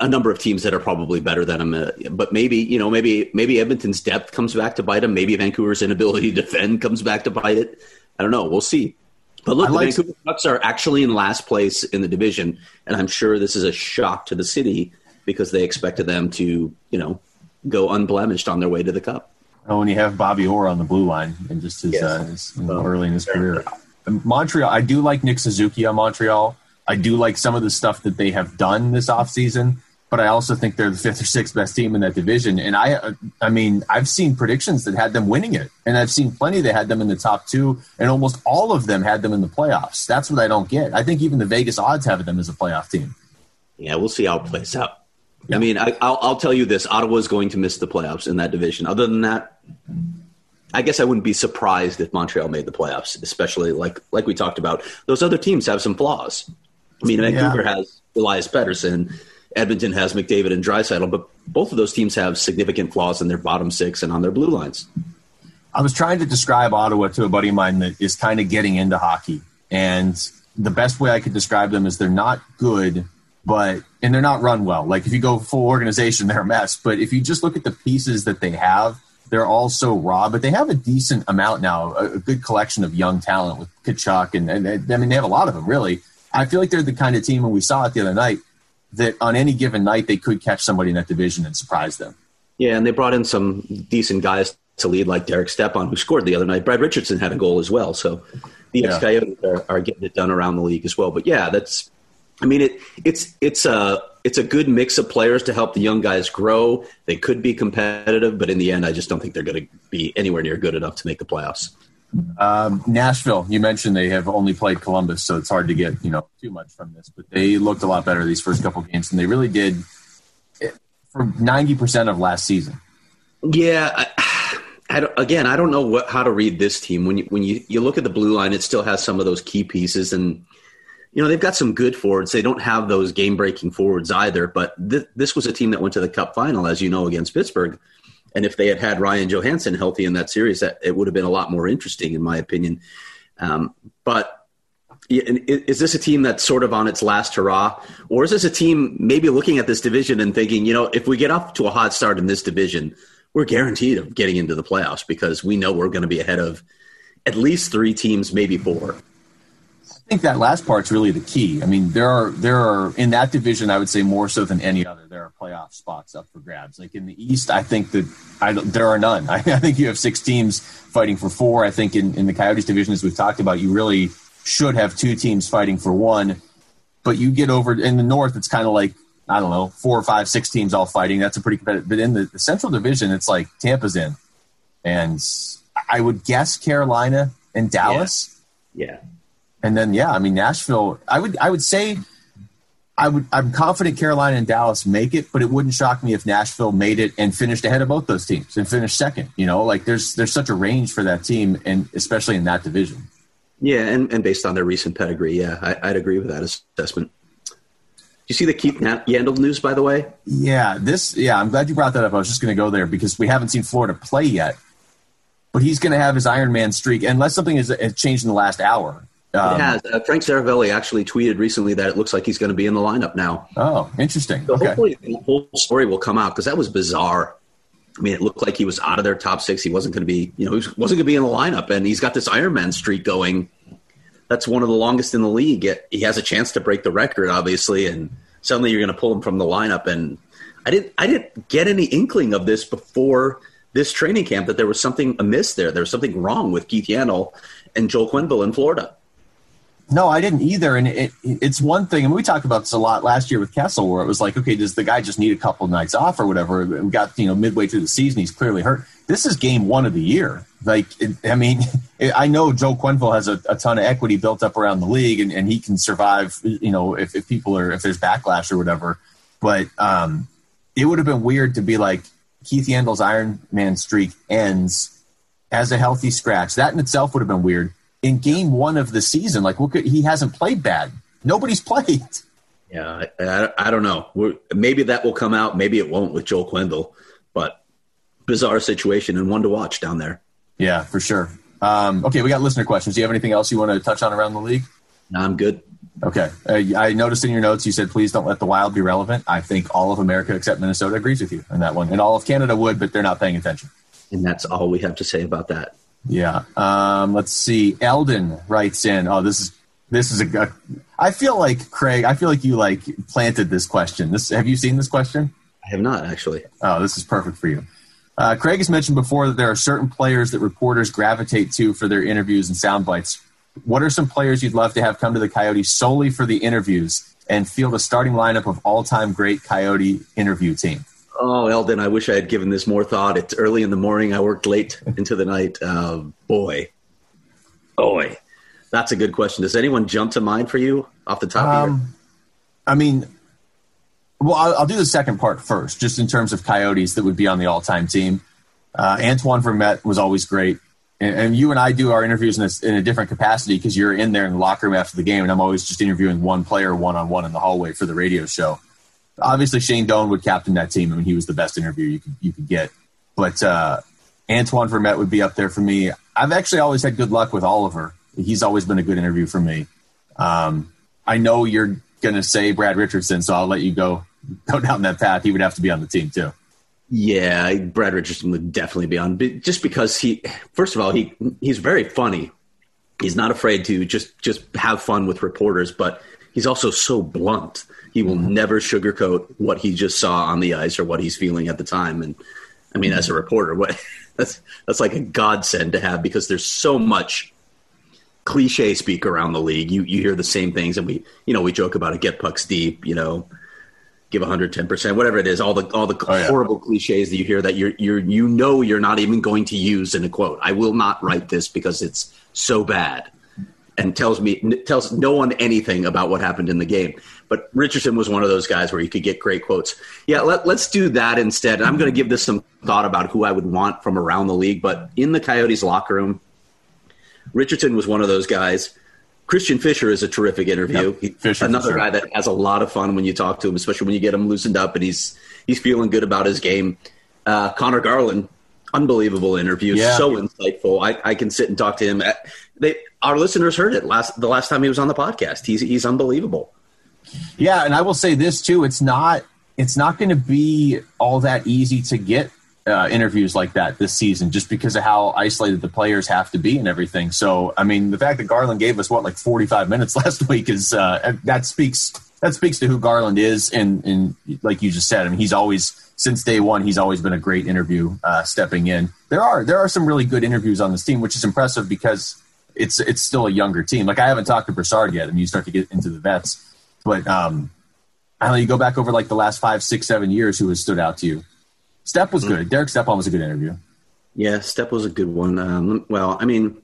a number of teams that are probably better than them. Uh, but maybe you know, maybe maybe Edmonton's depth comes back to bite them. Maybe Vancouver's inability to defend comes back to bite it. I don't know. We'll see. But look, like the Vancouver Canucks are actually in last place in the division, and I'm sure this is a shock to the city because they expected them to, you know, go unblemished on their way to the cup. Oh, when you have Bobby Orr on the blue line and just his, yes. uh, his well, early in his career. Montreal, I do like Nick Suzuki on Montreal. I do like some of the stuff that they have done this offseason, but I also think they're the fifth or sixth best team in that division. And I, I mean, I've seen predictions that had them winning it, and I've seen plenty that had them in the top two, and almost all of them had them in the playoffs. That's what I don't get. I think even the Vegas odds have them as a playoff team. Yeah, we'll see how it plays out. Yeah. I mean, I, will I'll tell you this: Ottawa is going to miss the playoffs in that division. Other than that, I guess I wouldn't be surprised if Montreal made the playoffs, especially like like we talked about. Those other teams have some flaws. I mean, Vancouver yeah. has Elias Pettersson, Edmonton has McDavid and Draisaitl, but both of those teams have significant flaws in their bottom six and on their blue lines. I was trying to describe Ottawa to a buddy of mine that is kind of getting into hockey, and the best way I could describe them is they're not good but and they're not run well. Like if you go full organization, they're a mess. But if you just look at the pieces that they have, they're all so raw. But they have a decent amount now, a, a good collection of young talent with Tkachuk, and, and, and I mean they have a lot of them really. I feel like they're the kind of team, and we saw it the other night, that on any given night they could catch somebody in that division and surprise them. Yeah, and they brought in some decent guys to lead, like Derek Stepan, who scored the other night. Brad Richardson had a goal as well. So the yeah. Coyotes are, are, getting it done around the league as well. But yeah, that's I mean, it it's it's a it's a good mix of players to help the young guys grow. They could be competitive, but in the end, I just don't think they're going to be anywhere near good enough to make the playoffs. Um, Nashville, you mentioned they have only played Columbus, so it's hard to get you know too much from this. But they looked a lot better these first couple games, and they really did for ninety percent of last season. Yeah. I, I again, I don't know what, how to read this team. When you when you, you look at the blue line, it still has some of those key pieces, and you know, they've got some good forwards. They don't have those game breaking forwards either, but th- this was a team that went to the cup final, as you know, against Pittsburgh. And if they had had Ryan Johansen healthy in that series, that, it would have been a lot more interesting, in my opinion. Um, but is this a team that's sort of on its last hurrah? Or is this a team maybe looking at this division and thinking, you know, if we get off to a hot start in this division, we're guaranteed of getting into the playoffs because we know we're going to be ahead of at least three teams, maybe four. I think that last part's really the key. I mean, there are there are in that division, I would say more so than any other, there are playoff spots up for grabs. Like in the East, I think that I, there are none. <laughs> I, I, think you have six teams fighting for four. I think in, in the Coyotes division, as we've talked about, you really should have two teams fighting for one. But you get over in the North, it's kind of like I don't know, four or five, six teams all fighting. That's a pretty competitive. But in the, the Central Division, it's like Tampa's in, and I would guess Carolina and Dallas. yeah. yeah and then yeah, I mean Nashville. I would I would say I would I'm confident Carolina and Dallas make it, but it wouldn't shock me if Nashville made it and finished ahead of both those teams and finished second. You know, like there's there's such a range for that team, and especially in that division. Yeah, and, and based on their recent pedigree, yeah, I, would agree with that assessment. Do you see the Keith Yandle news, by the way? Yeah, this. Yeah, I'm glad you brought that up. I was just going to go there because we haven't seen Florida play yet, but he's going to have his Iron Man streak unless something has, has changed in the last hour. Um, it has. Uh, Frank Seravalli actually tweeted recently that it looks like he's going to be in the lineup now. Oh, interesting. So okay. hopefully the whole story will come out because that was bizarre. I mean, it looked like he was out of their top six. He wasn't going to be, you know, he wasn't going to be in the lineup, and he's got this Ironman streak going. That's one of the longest in the league. He has a chance to break the record, obviously, and suddenly you're going to pull him from the lineup. And I didn't, I didn't get any inkling of this before this training camp that there was something amiss there. There was something wrong with Keith Yandle and Joel Quenneville in Florida. No, I didn't either. And it, it's one thing, and we talked about this a lot last year with Kessel, where it was like, okay, does the guy just need a couple nights off or whatever? We got, you know, midway through the season, he's clearly hurt. This is game one of the year. Like, it, I mean, <laughs> it, I know Joel Quenneville has a, a, ton of equity built up around the league, and, and he can survive, you know, if, if people are, if there's backlash or whatever. But um, it would have been weird to be like, Keith Yandle's Iron Man streak ends as a healthy scratch. That in itself would have been weird in game one of the season. Like, look, he hasn't played bad. Nobody's <laughs> played. Yeah, I, I don't know. We're, maybe that will come out. Maybe it won't with Joel Quenneville, But bizarre situation and one to watch down there. Yeah, for sure. Um, okay, we got listener questions. Do you have anything else you want to touch on around the league? No, I'm good. Okay. Uh, I noticed in your notes you said, please don't let the wild be relevant. I think all of America except Minnesota agrees with you on that one. And all of Canada would, but they're not paying attention. And that's all we have to say about that. Yeah. Um, let's see. Eldon writes in. Oh, this is this is a. I feel like Craig. I feel like you like planted this question. This have you seen this question? I have not actually. Oh, this is perfect for you. Uh, Craig has mentioned before that there are certain players that reporters gravitate to for their interviews and sound bites. What are some players you'd love to have come to the Coyotes solely for the interviews and field a starting lineup of all-time great Coyote interview team? Oh, Eldon, I wish I had given this more thought. It's early in the morning. I worked late into the night. Uh, boy, boy, that's a good question. Does anyone jump to mind for you off the top um, of your? Um, I mean, well, I'll, I'll, do the second part first, just in terms of Coyotes that would be on the all-time team. Uh, Antoine Vermette was always great, and, and, you and I do our interviews in a, in a different capacity because you're in there in the locker room after the game, and I'm always just interviewing one player one-on-one in the hallway for the radio show obviously Shane Doan would captain that team. I mean, he was the best interview you could you could get. But uh, Antoine Vermette would be up there for me. I've actually always had good luck with Oliver. He's always been a good interview for me. Um, I know you're going to say Brad Richardson, so I'll let you go <laughs> go down that path. He would have to be on the team too. Yeah, Brad Richardson would definitely be on, just because he. First of all, he he's very funny. He's not afraid to just just have fun with reporters, but he's also so blunt. He will never sugarcoat what he just saw on the ice or what he's feeling at the time. And I mean, as a reporter, what <laughs> that's that's like a godsend to have because there's so much cliche speak around the league. You you hear the same things, and we you know we joke about it. Get pucks deep, you know, give 110 percent, whatever it is. All the all the oh, yeah. horrible cliches that you hear that you're you're you know you're not even going to use in a quote. I will not write this because it's so bad and tells me tells no one anything about what happened in the game. But Richardson was one of those guys where you could get great quotes. Yeah, let, us do that instead. I'm going to give this some thought about who I would want from around the league. But in the Coyotes locker room, Richardson was one of those guys. Christian Fischer is a terrific interview. Yep, Fischer, another sure. guy that has a lot of fun when you talk to him, especially when you get him loosened up and he's he's feeling good about his game. Uh, Conor Garland, unbelievable interview, yeah. so insightful. I, I can sit and talk to him. They, our listeners heard it last the last time he was on the podcast. He's he's unbelievable. Yeah, and I will say this too: it's not it's not going to be all that easy to get uh, interviews like that this season, just because of how isolated the players have to be and everything. So, I mean, the fact that Garland gave us what like forty five minutes <laughs> last week is uh, that speaks that speaks to who Garland is, and and like you just said, I mean, he's always since day one he's always been a great interview uh, stepping in. There are there are some really good interviews on this team, which is impressive because it's it's still a younger team. Like I haven't talked to Brassard yet, I mean, you start to get into the vets but um, I don't know. You go back over like the last five, six, seven years. Who has stood out to you? Step was good. Derek Stepan was a good interview. Yeah, Step was a good one. Um, well, I mean,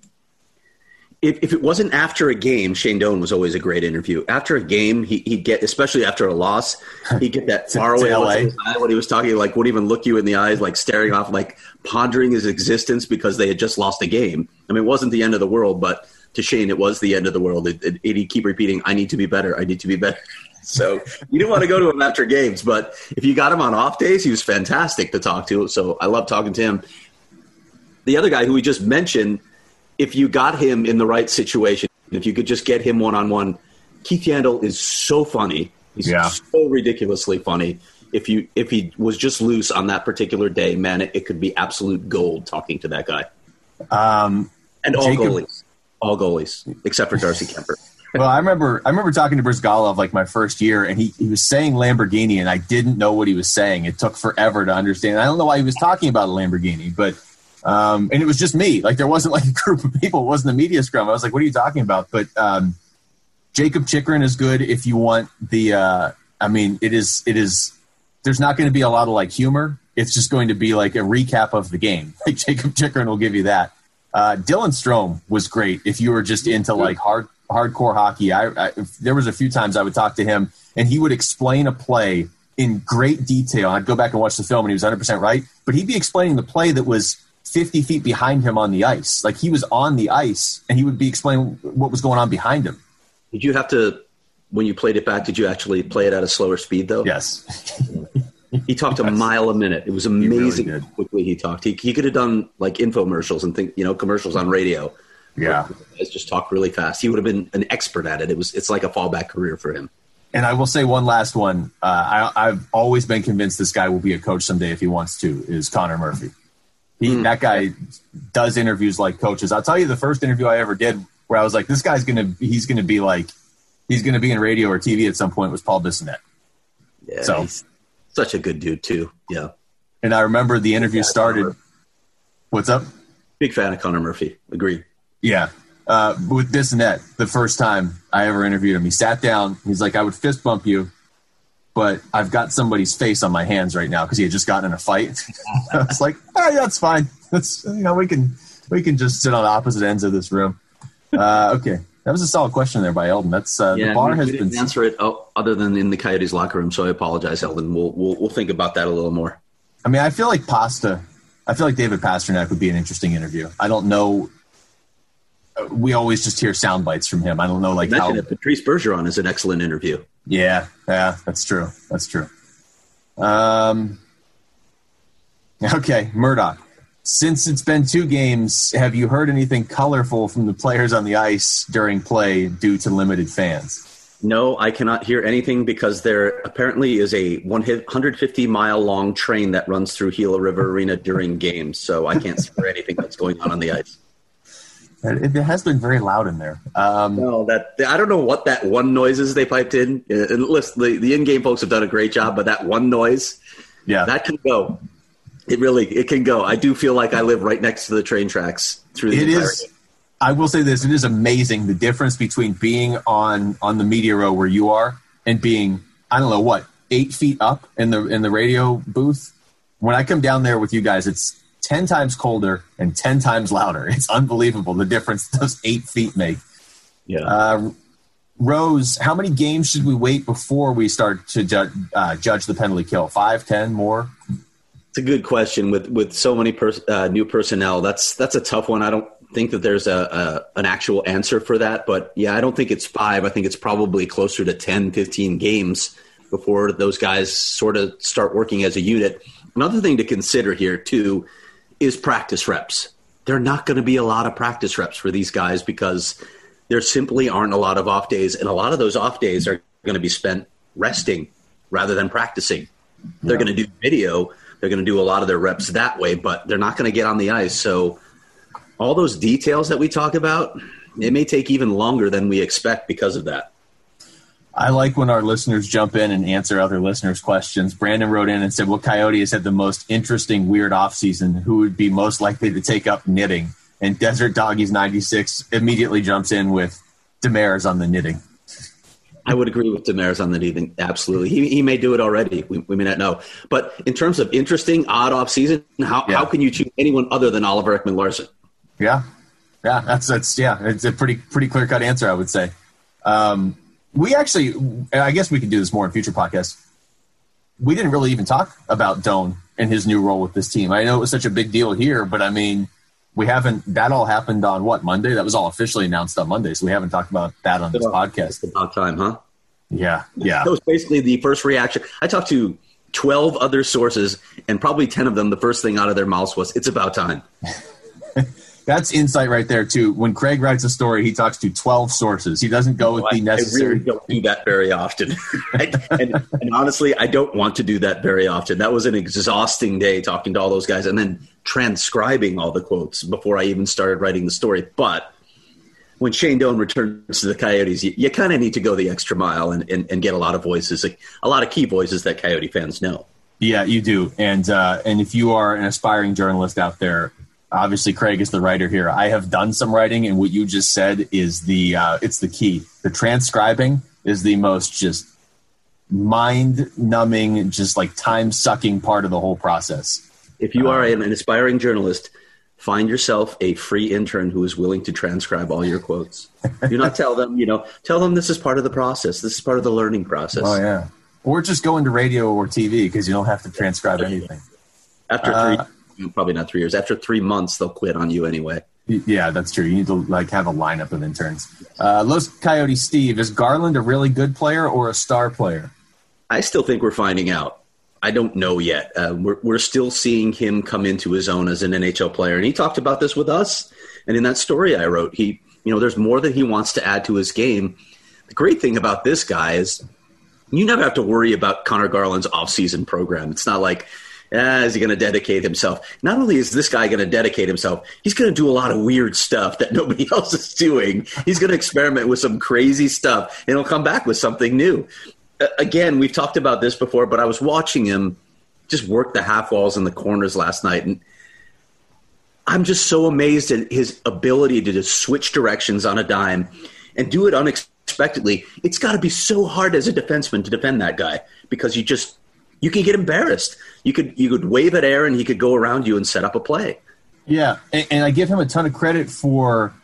if, if it wasn't after a game, Shane Doan was always a great interview. After a game, he, would get, especially after a loss, he'd get that <laughs> far away LA. when he was talking, like wouldn't even look you in the eyes, like staring off, like pondering his existence because they had just lost a game. I mean, it wasn't the end of the world, but to Shane, it was the end of the world. It, it, it, he'd keep repeating, "I need to be better. I need to be better." <laughs> So you didn't want to go to him after games, but if you got him on off days, he was fantastic to talk to. So I love talking to him. The other guy who we just mentioned, if you got him in the right situation, if you could just get him one on one, Keith Yandle is so funny. He's yeah. so ridiculously funny. If you if he was just loose on that particular day, man, it, it could be absolute gold talking to that guy. Um, and all Jacob, goalies all goalies except for Darcy Kuemper. <laughs> well, I remember I remember talking to Bryzgalov like my first year, and he, he was saying Lamborghini, and I didn't know what he was saying. It took forever to understand. I don't know why he was talking about a Lamborghini, but um, and it was just me. Like there wasn't like a group of people. It wasn't a media scrum. I was like, "What are you talking about?" But um, Jakob Chychrun is good if you want the. Uh, I mean, it is. It is. There's not going to be a lot of like humor. It's just going to be like a recap of the game. <laughs> Like Jakob Chychrun will give you that. Uh, Dylan Strome was great if you were just into like hard hardcore hockey. I, I there was a few times I would talk to him and he would explain a play in great detail. I'd go back and watch the film and he was 100 percent right, but he'd be explaining the play that was 50 feet behind him on the ice. Like he was on the ice and he would be explaining what was going on behind him. Did you have to, when you played it back, did you actually play it at a slower speed though? Yes. <laughs> he talked a mile a minute. It was amazing really how quickly he talked. He, he could have done like infomercials and think, you know, commercials on radio. Yeah. Just talk really fast. He would have been an expert at it. It was, it's like a fallback career for him. And I will say one last one. Uh, I, have always been convinced this guy will be a coach someday if he wants to. Is Connor Murphy? He, mm. That guy does interviews like coaches. I'll tell you, the first interview I ever did, where I was like, "This guy's gonna, he's gonna be like, he's gonna be in radio or TV at some point," was Paul Bissonnette. Yeah, so such a good dude too. Yeah. And I remember the interview started. What's up? Big fan of Connor Murphy. Agree. Yeah, uh, with Bissonnette, the first time I ever interviewed him, he sat down. He's like, "I would fist bump you, but I've got somebody's face on my hands right now because he had just gotten in a fight." <laughs> I was like, "Oh, yeah, that's fine. <laughs> That's you know, we can we can just sit on opposite ends of this room." Uh, okay, that was a solid question there by Eldon. That's uh, yeah, the bar we, has we been answer it oh, other than in the Coyotes locker room. So I apologize, Eldon. We'll, we'll we'll think about that a little more. I mean, I feel like Pasta. I feel like David Pastrnak would be an interesting interview. I don't know we always just hear sound bites from him. I don't know, like how it, Patrice Bergeron is an excellent interview. Yeah, yeah, that's true. That's true. Um, okay, Murdoch. Since it's been two games, have you heard anything colorful from the players on the ice during play due to limited fans? No, I cannot hear anything because there apparently is a 150 mile long train that runs through Gila River Arena during games, so I can't <laughs> hear anything that's going on on the ice. It, it has been very loud in there. Um, no, that I don't know what that one noise is they piped in. Uh, and listen, the, the in-game folks have done a great job, but that one noise, yeah, that can go. It really it can go. I do feel like I live right next to the train tracks through the it is, game. I will say this: it is amazing the difference between being on on the media row where you are and being I don't know what eight feet up in the in the radio booth. When I come down there with you guys, it's 10 times colder and 10 times louder. It's unbelievable the difference those eight feet make. Yeah. Uh, Rose, how many games should we wait before we start to ju- uh, judge the penalty kill? Five, ten, more? It's a good question. With with so many pers- uh, new personnel, that's that's a tough one. I don't think that there's a, a, an actual answer for that, but yeah, I don't think it's five. I think it's probably closer to 10, 15 games before those guys sort of start working as a unit. Another thing to consider here too is practice reps. There are not going to be a lot of practice reps for these guys because there simply aren't a lot of off days, and a lot of those off days are going to be spent resting rather than practicing. They're going to do video. They're going to do a lot of their reps that way, but they're not going to get on the ice. So all those details that we talk about, it may take even longer than we expect because of that. I like when our listeners jump in and answer other listeners' questions. Brandon wrote in and said, "What well, Coyote has had the most interesting, weird off season? Who would be most likely to take up knitting?" And Desert Doggies ninety six immediately jumps in with Demers on the knitting. I would agree with Demers on the knitting. Absolutely, he, he may do it already. We, we may not know. But in terms of interesting, odd off season, how yeah. how can you choose anyone other than Oliver Ekman-Larsson? Yeah, yeah, that's that's yeah, it's a pretty pretty clear cut answer, I would say. Um, we actually, I guess we could do this more in future podcasts. We didn't really even talk about Doan and his new role with this team. I know it was such a big deal here, but I mean, we haven't. That all happened on what Monday? That was all officially announced on Monday, so we haven't talked about that on this podcast. It's about time, huh? Yeah, yeah. That was basically the first reaction. I talked to twelve other sources, and probably ten of them. The first thing out of their mouths was, "It's about time." <laughs> that's insight right there too. When Craig writes a story, he talks to twelve sources. He doesn't go with the necessary. I really don't do that very often, <laughs> and, and, honestly, I don't want to do that very often. That was an exhausting day talking to all those guys and then transcribing all the quotes before I even started writing the story. But when Shane Doan returns to the Coyotes, you, you kind of need to go the extra mile and, and, and get a lot of voices, like, a lot of key voices that Coyote fans know. Yeah, you do, and uh, and if you are an aspiring journalist out there obviously Craig is the writer here. I have done some writing, and what you just said is the uh, it's the key. The transcribing is the most just mind numbing, just like time sucking part of the whole process. If you are an, aspiring journalist, find yourself a free intern who is willing to transcribe all your quotes. <laughs> Do not tell them, you know, tell them this is part of the process. This is part of the learning process. Oh yeah, or just go into radio or TV because you don't have to transcribe anything. After three, Uh, probably not three years. After three months, they'll quit on you anyway. Yeah, that's true. You need to like have a lineup of interns. Uh, Los Coyote Steve is Garland a really good player or a star player? I still think we're finding out. I don't know yet. Uh, we're, we're still seeing him come into his own as an NHL player, and he talked about this with us. And in that story I wrote, he, you know, there's more that he wants to add to his game. The great thing about this guy is you never have to worry about Conor Garland's off-season program. It's not like, ah, is he going to dedicate himself? Not only is this guy going to dedicate himself, he's going to do a lot of weird stuff that <laughs> nobody else is doing. He's going to experiment with some crazy stuff, and he'll come back with something new. Uh, again, we've talked about this before, but I was watching him just work the half walls and the corners last night, and I'm just so amazed at his ability to just switch directions on a dime and do it unexpectedly. It's got to be so hard as a defenseman to defend that guy because you just you can get embarrassed. You could you could wave at air and he could go around you and set up a play. Yeah, and, and I give him a ton of credit for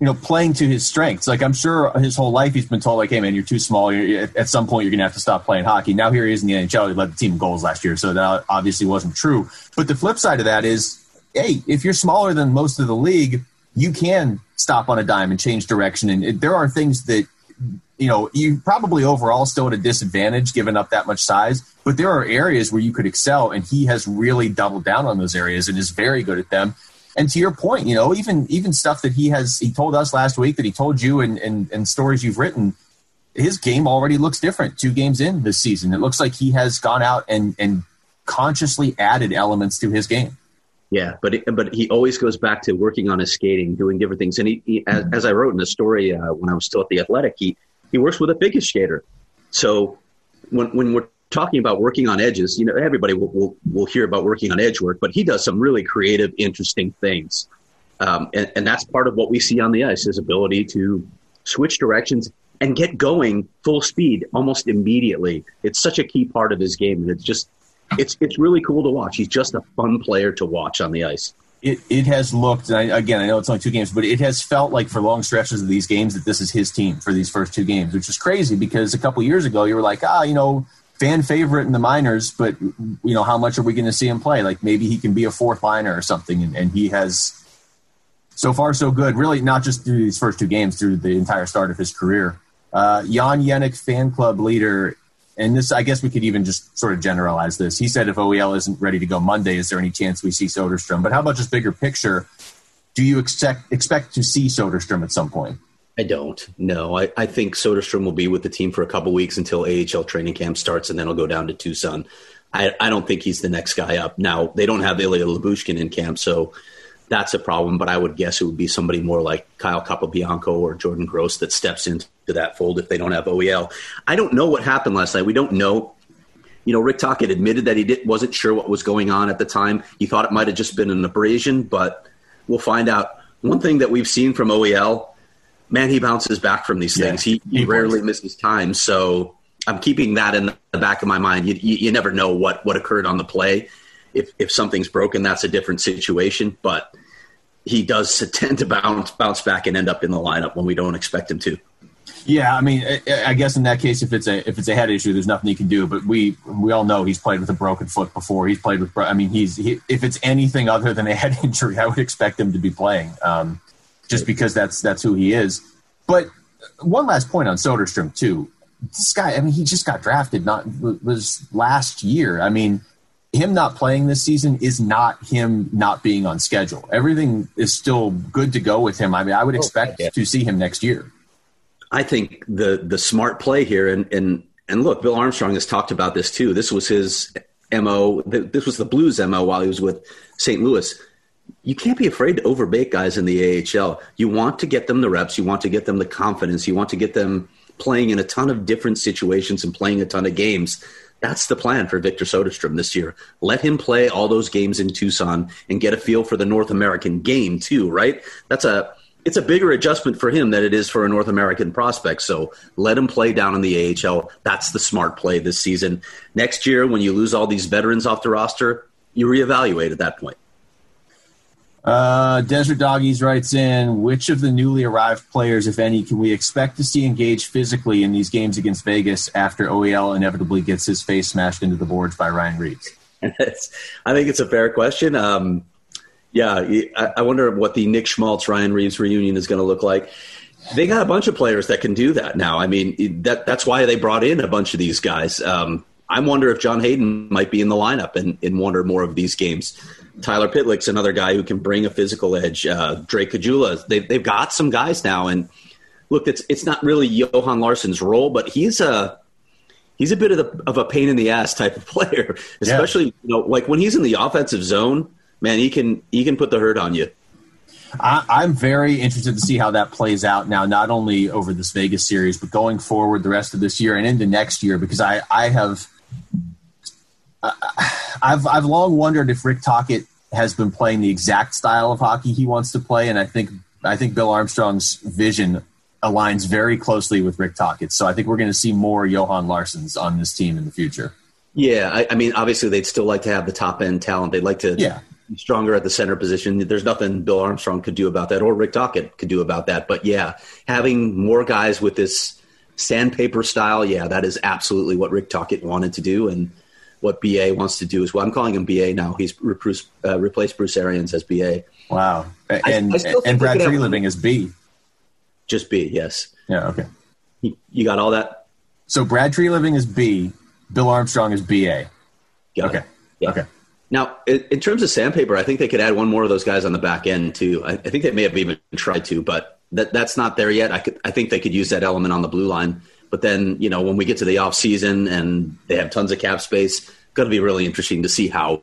you know playing to his strengths. Like I'm sure his whole life he's been told like, "Hey man, you're too small. You're, at some point you're gonna have to stop playing hockey." Now here he is in the NHL. He led the team in goals last year, so that obviously wasn't true. But the flip side of that is, hey, if you're smaller than most of the league, you can stop on a dime and change direction. And there are things that you know you probably overall still at a disadvantage giving up that much size. But there are areas where you could excel, and he has really doubled down on those areas and is very good at them. And to your point, you know, even even stuff that he has he told us last week that he told you and and, and stories you've written, his game already looks different two games in this season. It looks like he has gone out and and consciously added elements to his game. Yeah, but but he always goes back to working on his skating, doing different things. And he, he as, as I wrote in the story uh, when I was still at the Athletic, he he works with a figure skater. So when when we're talking about working on edges, you know, everybody will, will, will hear about working on edge work, but he does some really creative, interesting things. Um, and, and that's part of what we see on the ice, his ability to switch directions and get going full speed almost immediately. It's such a key part of his game. And it's just, it's, it's really cool to watch. He's just a fun player to watch on the ice. It, it has looked, and I, again, I know it's only two games, but it has felt like for long stretches of these games that this is his team for these first two games, which is crazy because a couple years ago you were like, ah, you know, fan favorite in the minors, but you know how much are we going to see him play? Like maybe he can be a fourth liner or something, and, and, he has so far so good. Really, not just through these first two games, through the entire start of his career. Uh, Jan Yannick, fan club leader, and this I guess we could even just sort of generalize this. He said if OEL isn't ready to go Monday, is there any chance we see Soderstrom? But how about just bigger picture? Do you expect expect to see Soderstrom at some point? I don't. No, I, I think Soderstrom will be with the team for a couple weeks until AHL training camp starts, and then he'll go down to Tucson. I, I don't think he's the next guy up. Now they don't have Ilya Lyubushkin in camp, so that's a problem. But I would guess it would be somebody more like Kyle Capobianco or Jordan Gross that steps into that fold if they don't have OEL. I don't know what happened last night. We don't know. You know, Rick Tocchet admitted that he did, wasn't sure what was going on at the time. He thought it might have just been an abrasion, but we'll find out. One thing that we've seen from OEL man, he bounces back from these things. Yeah, he, he, rarely misses time. So I'm keeping that in the back of my mind. You, you, you, never know what, what occurred on the play. If, if something's broken, that's a different situation. But he does <laughs> tend to bounce, bounce back and end up in the lineup when we don't expect him to. Yeah, I mean, I guess in that case, if it's a if it's a head issue, there's nothing he can do. But we we all know he's played with a broken foot before. He's played with. I mean, he's he, if it's anything other than a <laughs> head injury, I would expect him to be playing. Um, just because that's that's who he is. But one last point on Soderstrom too. This guy, I mean, he just got drafted. Not was last year. I mean, him not playing this season is not him not being on schedule. Everything is still good to go with him. I mean, I would oh, expect oh, yeah. to see him next year. I think the the smart play here, and and and look, Bill Armstrong has talked about this too. This was his mo. This was the Blues mo while he was with St. Louis you can't be afraid to overbake guys in the AHL. You want to get them the reps, you want to get them the confidence, you want to get them playing in a ton of different situations and playing a ton of games. That's the plan for Victor Soderstrom this year. Let him play all those games in Tucson and get a feel for the North American game too, right? That's a it's a bigger adjustment for him than it is for a North American prospect. So let him play down in the AHL. That's the smart play this season. Next year, when you lose all these veterans off the roster, you reevaluate at that point. Uh, Desert Doggies writes in, which of the newly arrived players, if any, can we expect to see engaged physically in these games against Vegas after OEL inevitably gets his face smashed into the boards by Ryan Reaves? <laughs> I think it's a fair question. Um, yeah, I wonder what the Nick Schmaltz Ryan Reaves reunion is going to look like. They got a bunch of players that can do that now. I mean, that that's why they brought in a bunch of these guys. Um, I wonder if John Hayden might be in the lineup in, in one or more of these games. Tyler Pitlick's another guy who can bring a physical edge. Uh, Drake Caggiula, they've, they've got some guys now. And look, it's it's not really Johan Larsson's role, but he's a he's a bit of, the, of a pain in the ass type of <laughs> player, especially yeah. you know like when he's in the offensive zone. Man, he can he can put the hurt on you. I, am very interested to see how that plays out now, not only over this Vegas series, but going forward the rest of this year and into next year, because I, I have I've I've long wondered if Rick Tocchet has been playing the exact style of hockey he wants to play, and I think I think Bill Armstrong's vision aligns very closely with Rick Tocchet. So I think we're going to see more Johan Larssons on this team in the future. Yeah, I, I, mean, obviously they'd still like to have the top end talent. They'd like to yeah. be stronger at the center position. There's nothing Bill Armstrong could do about that, or Rick Tocchet could do about that. But yeah, having more guys with this sandpaper style, yeah, that is absolutely what Rick Tocchet wanted to do, and what BA wants to do as well. I'm calling him BA now. He's Bruce, uh, replaced Bruce Arians as BA. Wow. And, I, I and Brad Treliving is B. Just B, yes. Yeah, okay. You, you got all that? So Brad Treliving is B. Bill Armstrong is BA. Got okay. Yeah. Okay. Now, in terms of sandpaper, I think they could add one more of those guys on the back end too. I, I think they may have even tried to, but that, that's not there yet. I, could, I think they could use that element on the blue line but then, you know, when we get to the off season and they have tons of cap space, going to be really interesting to see how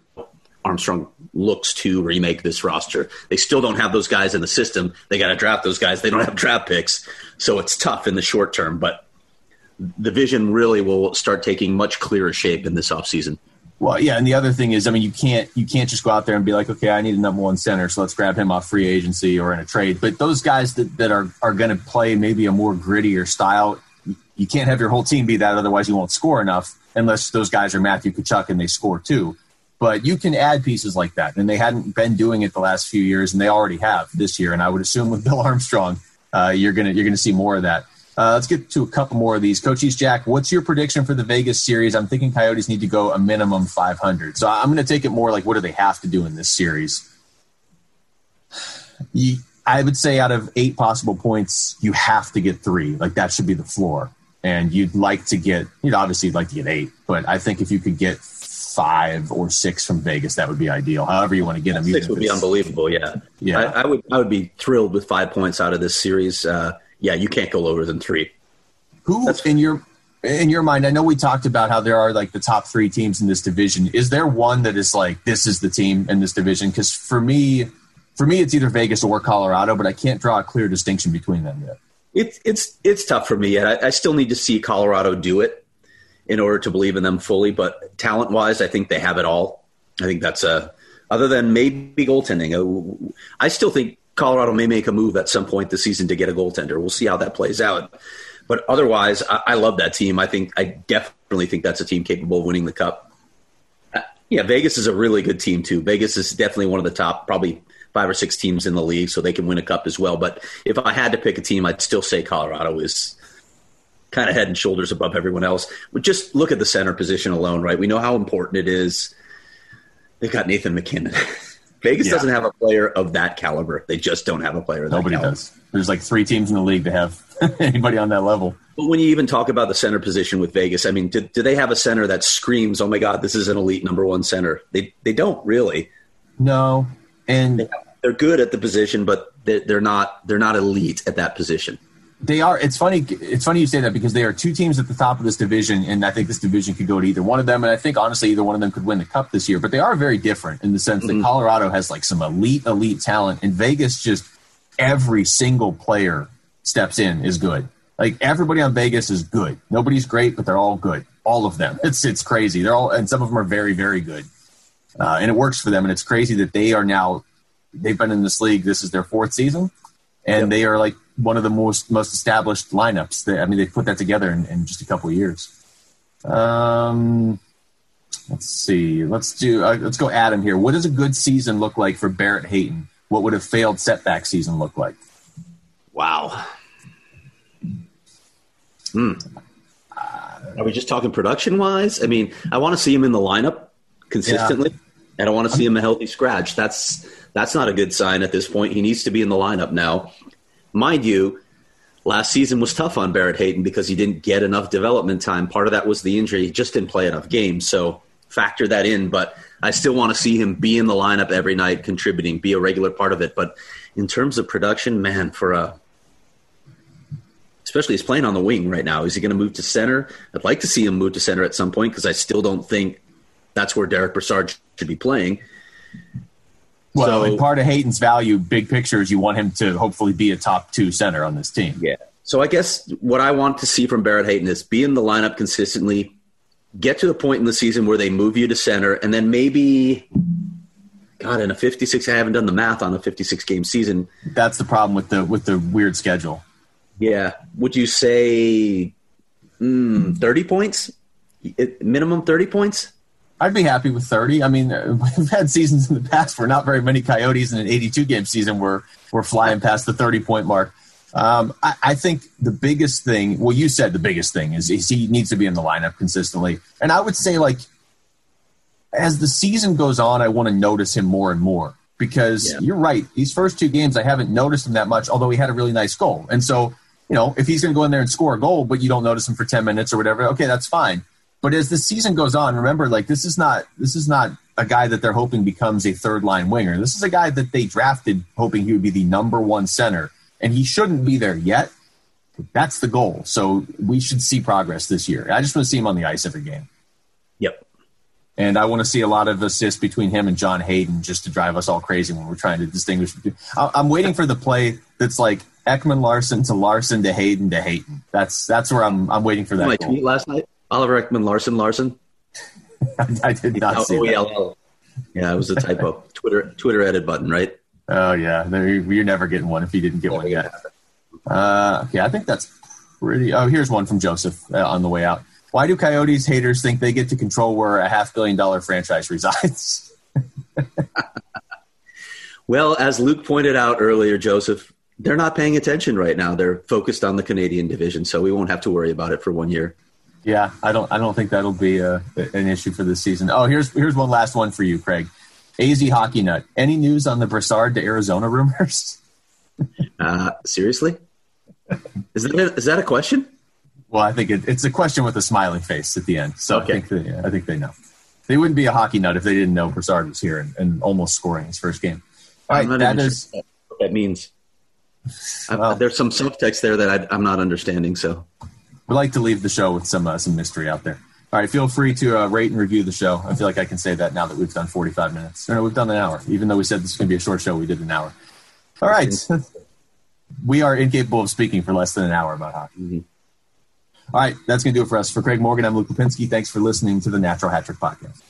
Armstrong looks to remake this roster. They still don't have those guys in the system. They got to draft those guys. They don't have draft picks, so it's tough in the short term. But the vision really will start taking much clearer shape in this offseason. Well, yeah, and the other thing is, I mean, you can't you can't just go out there and be like, okay, I need a number one center, so let's grab him off free agency or in a trade. But those guys that, that are are going to play maybe a more grittier style, you can't have your whole team be that, otherwise you won't score enough unless those guys are Matthew Tkachuk and they score too. But you can add pieces like that, and they hadn't been doing it the last few years, and they already have this year. And I would assume with <laughs> Bill Armstrong, uh, you're gonna you're gonna see more of that. Uh, let's get to a couple more of these. Coach East Jack, what's your prediction for the Vegas series? I'm thinking Coyotes need to go a minimum 500. So I'm going to take it more like what do they have to do in this series? You, I would say out of eight possible points, you have to get three. Like that should be the floor and you'd like to get, you know, obviously you'd like to get eight, but I think if you could get five or six from Vegas, that would be ideal. However you want to get them. Six would be unbelievable. Yeah, yeah. I, I, would, I would be thrilled with five points out of this series. Uh, yeah, you can't go lower than three. Who That's in your in your mind? I know we talked about how there are like the top three teams in this division. Is there one that is like this is the team in this division? Because for me, for me, it's either Vegas or Colorado, but I can't draw a clear distinction between them yet. It's it's it's tough for me yet. I, I, still need to see Colorado do it in order to believe in them fully. But talent wise, I think they have it all. I think that's a other than maybe goaltending. Uh, I still think Colorado may make a move at some point this season to get a goaltender. We'll see how that plays out. But otherwise, I, I love that team. I think I definitely think that's a team capable of winning the cup. Uh, yeah, Vegas is a really good team too. Vegas is definitely one of the top, probably five or six teams in the league, so they can win a cup as well. But if I had to pick a team, I'd still say Colorado is kind of head and shoulders above everyone else. But just look at the center position alone, right? We know how important it is. They've got Nathan MacKinnon. <laughs> Vegas yeah. doesn't have a player of that caliber. They just don't have a player of that Nobody caliber. does. There's like three teams in the league that have <laughs> anybody on that level. But when you even talk about the center position with Vegas, I mean, do, do they have a center that screams, "Oh my God, this is an elite number one center"? They they don't really. No, and they're good at the position, but they're not they're not elite at that position. They are. It's funny. It's funny you say that because they are two teams at the top of this division, and I think this division could go to either one of them. And I think honestly, either one of them could win the cup this year. But they are very different in the sense mm-hmm. that Colorado has like some elite, elite talent, and Vegas just every single player steps in is good. Like everybody on Vegas is good. Nobody's great, but they're all good. all of them. <laughs> It's it's crazy. They're all and some of them are very very good, uh, and it works for them. And it's crazy that they are now they've been in this league. This is their fourth season, and Yep. they are like one of the most most established lineups. They, I mean, they put that together in, in just a couple of years. Um, let's see. Let's do. Uh, let's go, Adam. Here. What does a good season look like for Barrett Hayton? What would a failed setback season look like? Wow. Hmm. Are we just talking production wise? I mean, I want to see him in the lineup consistently, and I don't want to see him a healthy scratch. That's that's not a good sign at this point. He needs to be in the lineup now. Mind you, last season was tough on Barrett Hayton because he didn't get enough development time. Part of that was the injury; he just didn't play enough games. So factor that in. But I still want to see him be in the lineup every night, contributing, be a regular part of it. But in terms of production, man, for a especially he's playing on the wing right now. Is he going to move to center? I'd like to see him move to center at some point because I still don't think that's where Derek Brassard should be playing. Well, So- part of Hayton's value, big picture, is you want him to hopefully be a top two center on this team. Yeah. So I guess what I want to see from Barrett Hayton is be in the lineup consistently, get to the point in the season where they move you to center, and then maybe, God, in a 56, I haven't done the math on a 56 game season. That's the problem with the with the weird schedule. Yeah. Would you say mm, 30 points? Minimum 30 points? I'd be happy with 30. I mean, <laughs> we've had seasons in the past where not very many Coyotes in an 82 game season were, were flying past the 30 point mark. Um, I, I think the biggest thing, well, you said the biggest thing is, is he needs to be in the lineup consistently. And I would say, like, as the season goes on, I want to notice him more and more because Yeah. you're right. These first two games, I haven't noticed him that much, although he had a really nice goal. And so, you know, if he's going to go in there and score a goal, but you don't notice him for 10 minutes or whatever, okay, that's fine. But as the season goes on, remember, like this is not this is not a guy that they're hoping becomes a third line winger. This is a guy that they drafted hoping he would be the number one center, and he shouldn't be there yet. That's the goal. So we should see progress this year. I just want to see him on the ice every game, Yep. and I want to see a lot of assists between him and John Hayden just to drive us all crazy when we're trying to distinguish. I'm waiting for the play that's like Ekman-Larsson to Larsson to Hayden to Hayden. That's that's where I'm I'm waiting for that. My goal. tweet last night, Oliver Ekman Larson Larsson. <laughs> I did not see that. O-E-L-L. Yeah, it was a typo. <laughs> Twitter Twitter edit button, right? Oh yeah, you're never getting one if you didn't get one yet. Uh, okay, I think that's pretty. Oh, here's one from Joseph uh, on the way out. Why do Coyotes haters think they get to control where a half billion dollar franchise resides? <laughs> Well, as Luke pointed out earlier, Joseph, they're not paying attention right now. They're focused on the Canadian division, so we won't have to worry about it for one year. Yeah, I don't. I don't think that'll be a, an issue for this season. Oh, here's here's one last one for you, Craig. Az hockey nut. Any news on the Brassard to Arizona <laughs> rumors? Uh, seriously? Is that a, is that a question? Well, I think it, it's a question with a smiling face at the end. So Okay. I think they, I think they know. They wouldn't be a hockey nut if they didn't know Brassard was here and, and almost scoring his first game. All right, I'm not that is sure what that means. Well- there's some subtext there that I, I'm not understanding. So we like to leave the show with some uh, some mystery out there. All right, feel free to uh, rate and review the show. I feel like I can say that now that we've done 45 minutes. Or no, we've done an hour. Even though we said this is going to be a short show, we did an hour. All right. we are incapable of speaking for less than an hour about hockey. All right, that's going to do it for us. For Craig Morgan, I'm Luke Lapinski. Thanks for listening to the Natural Hat Trick Podcast.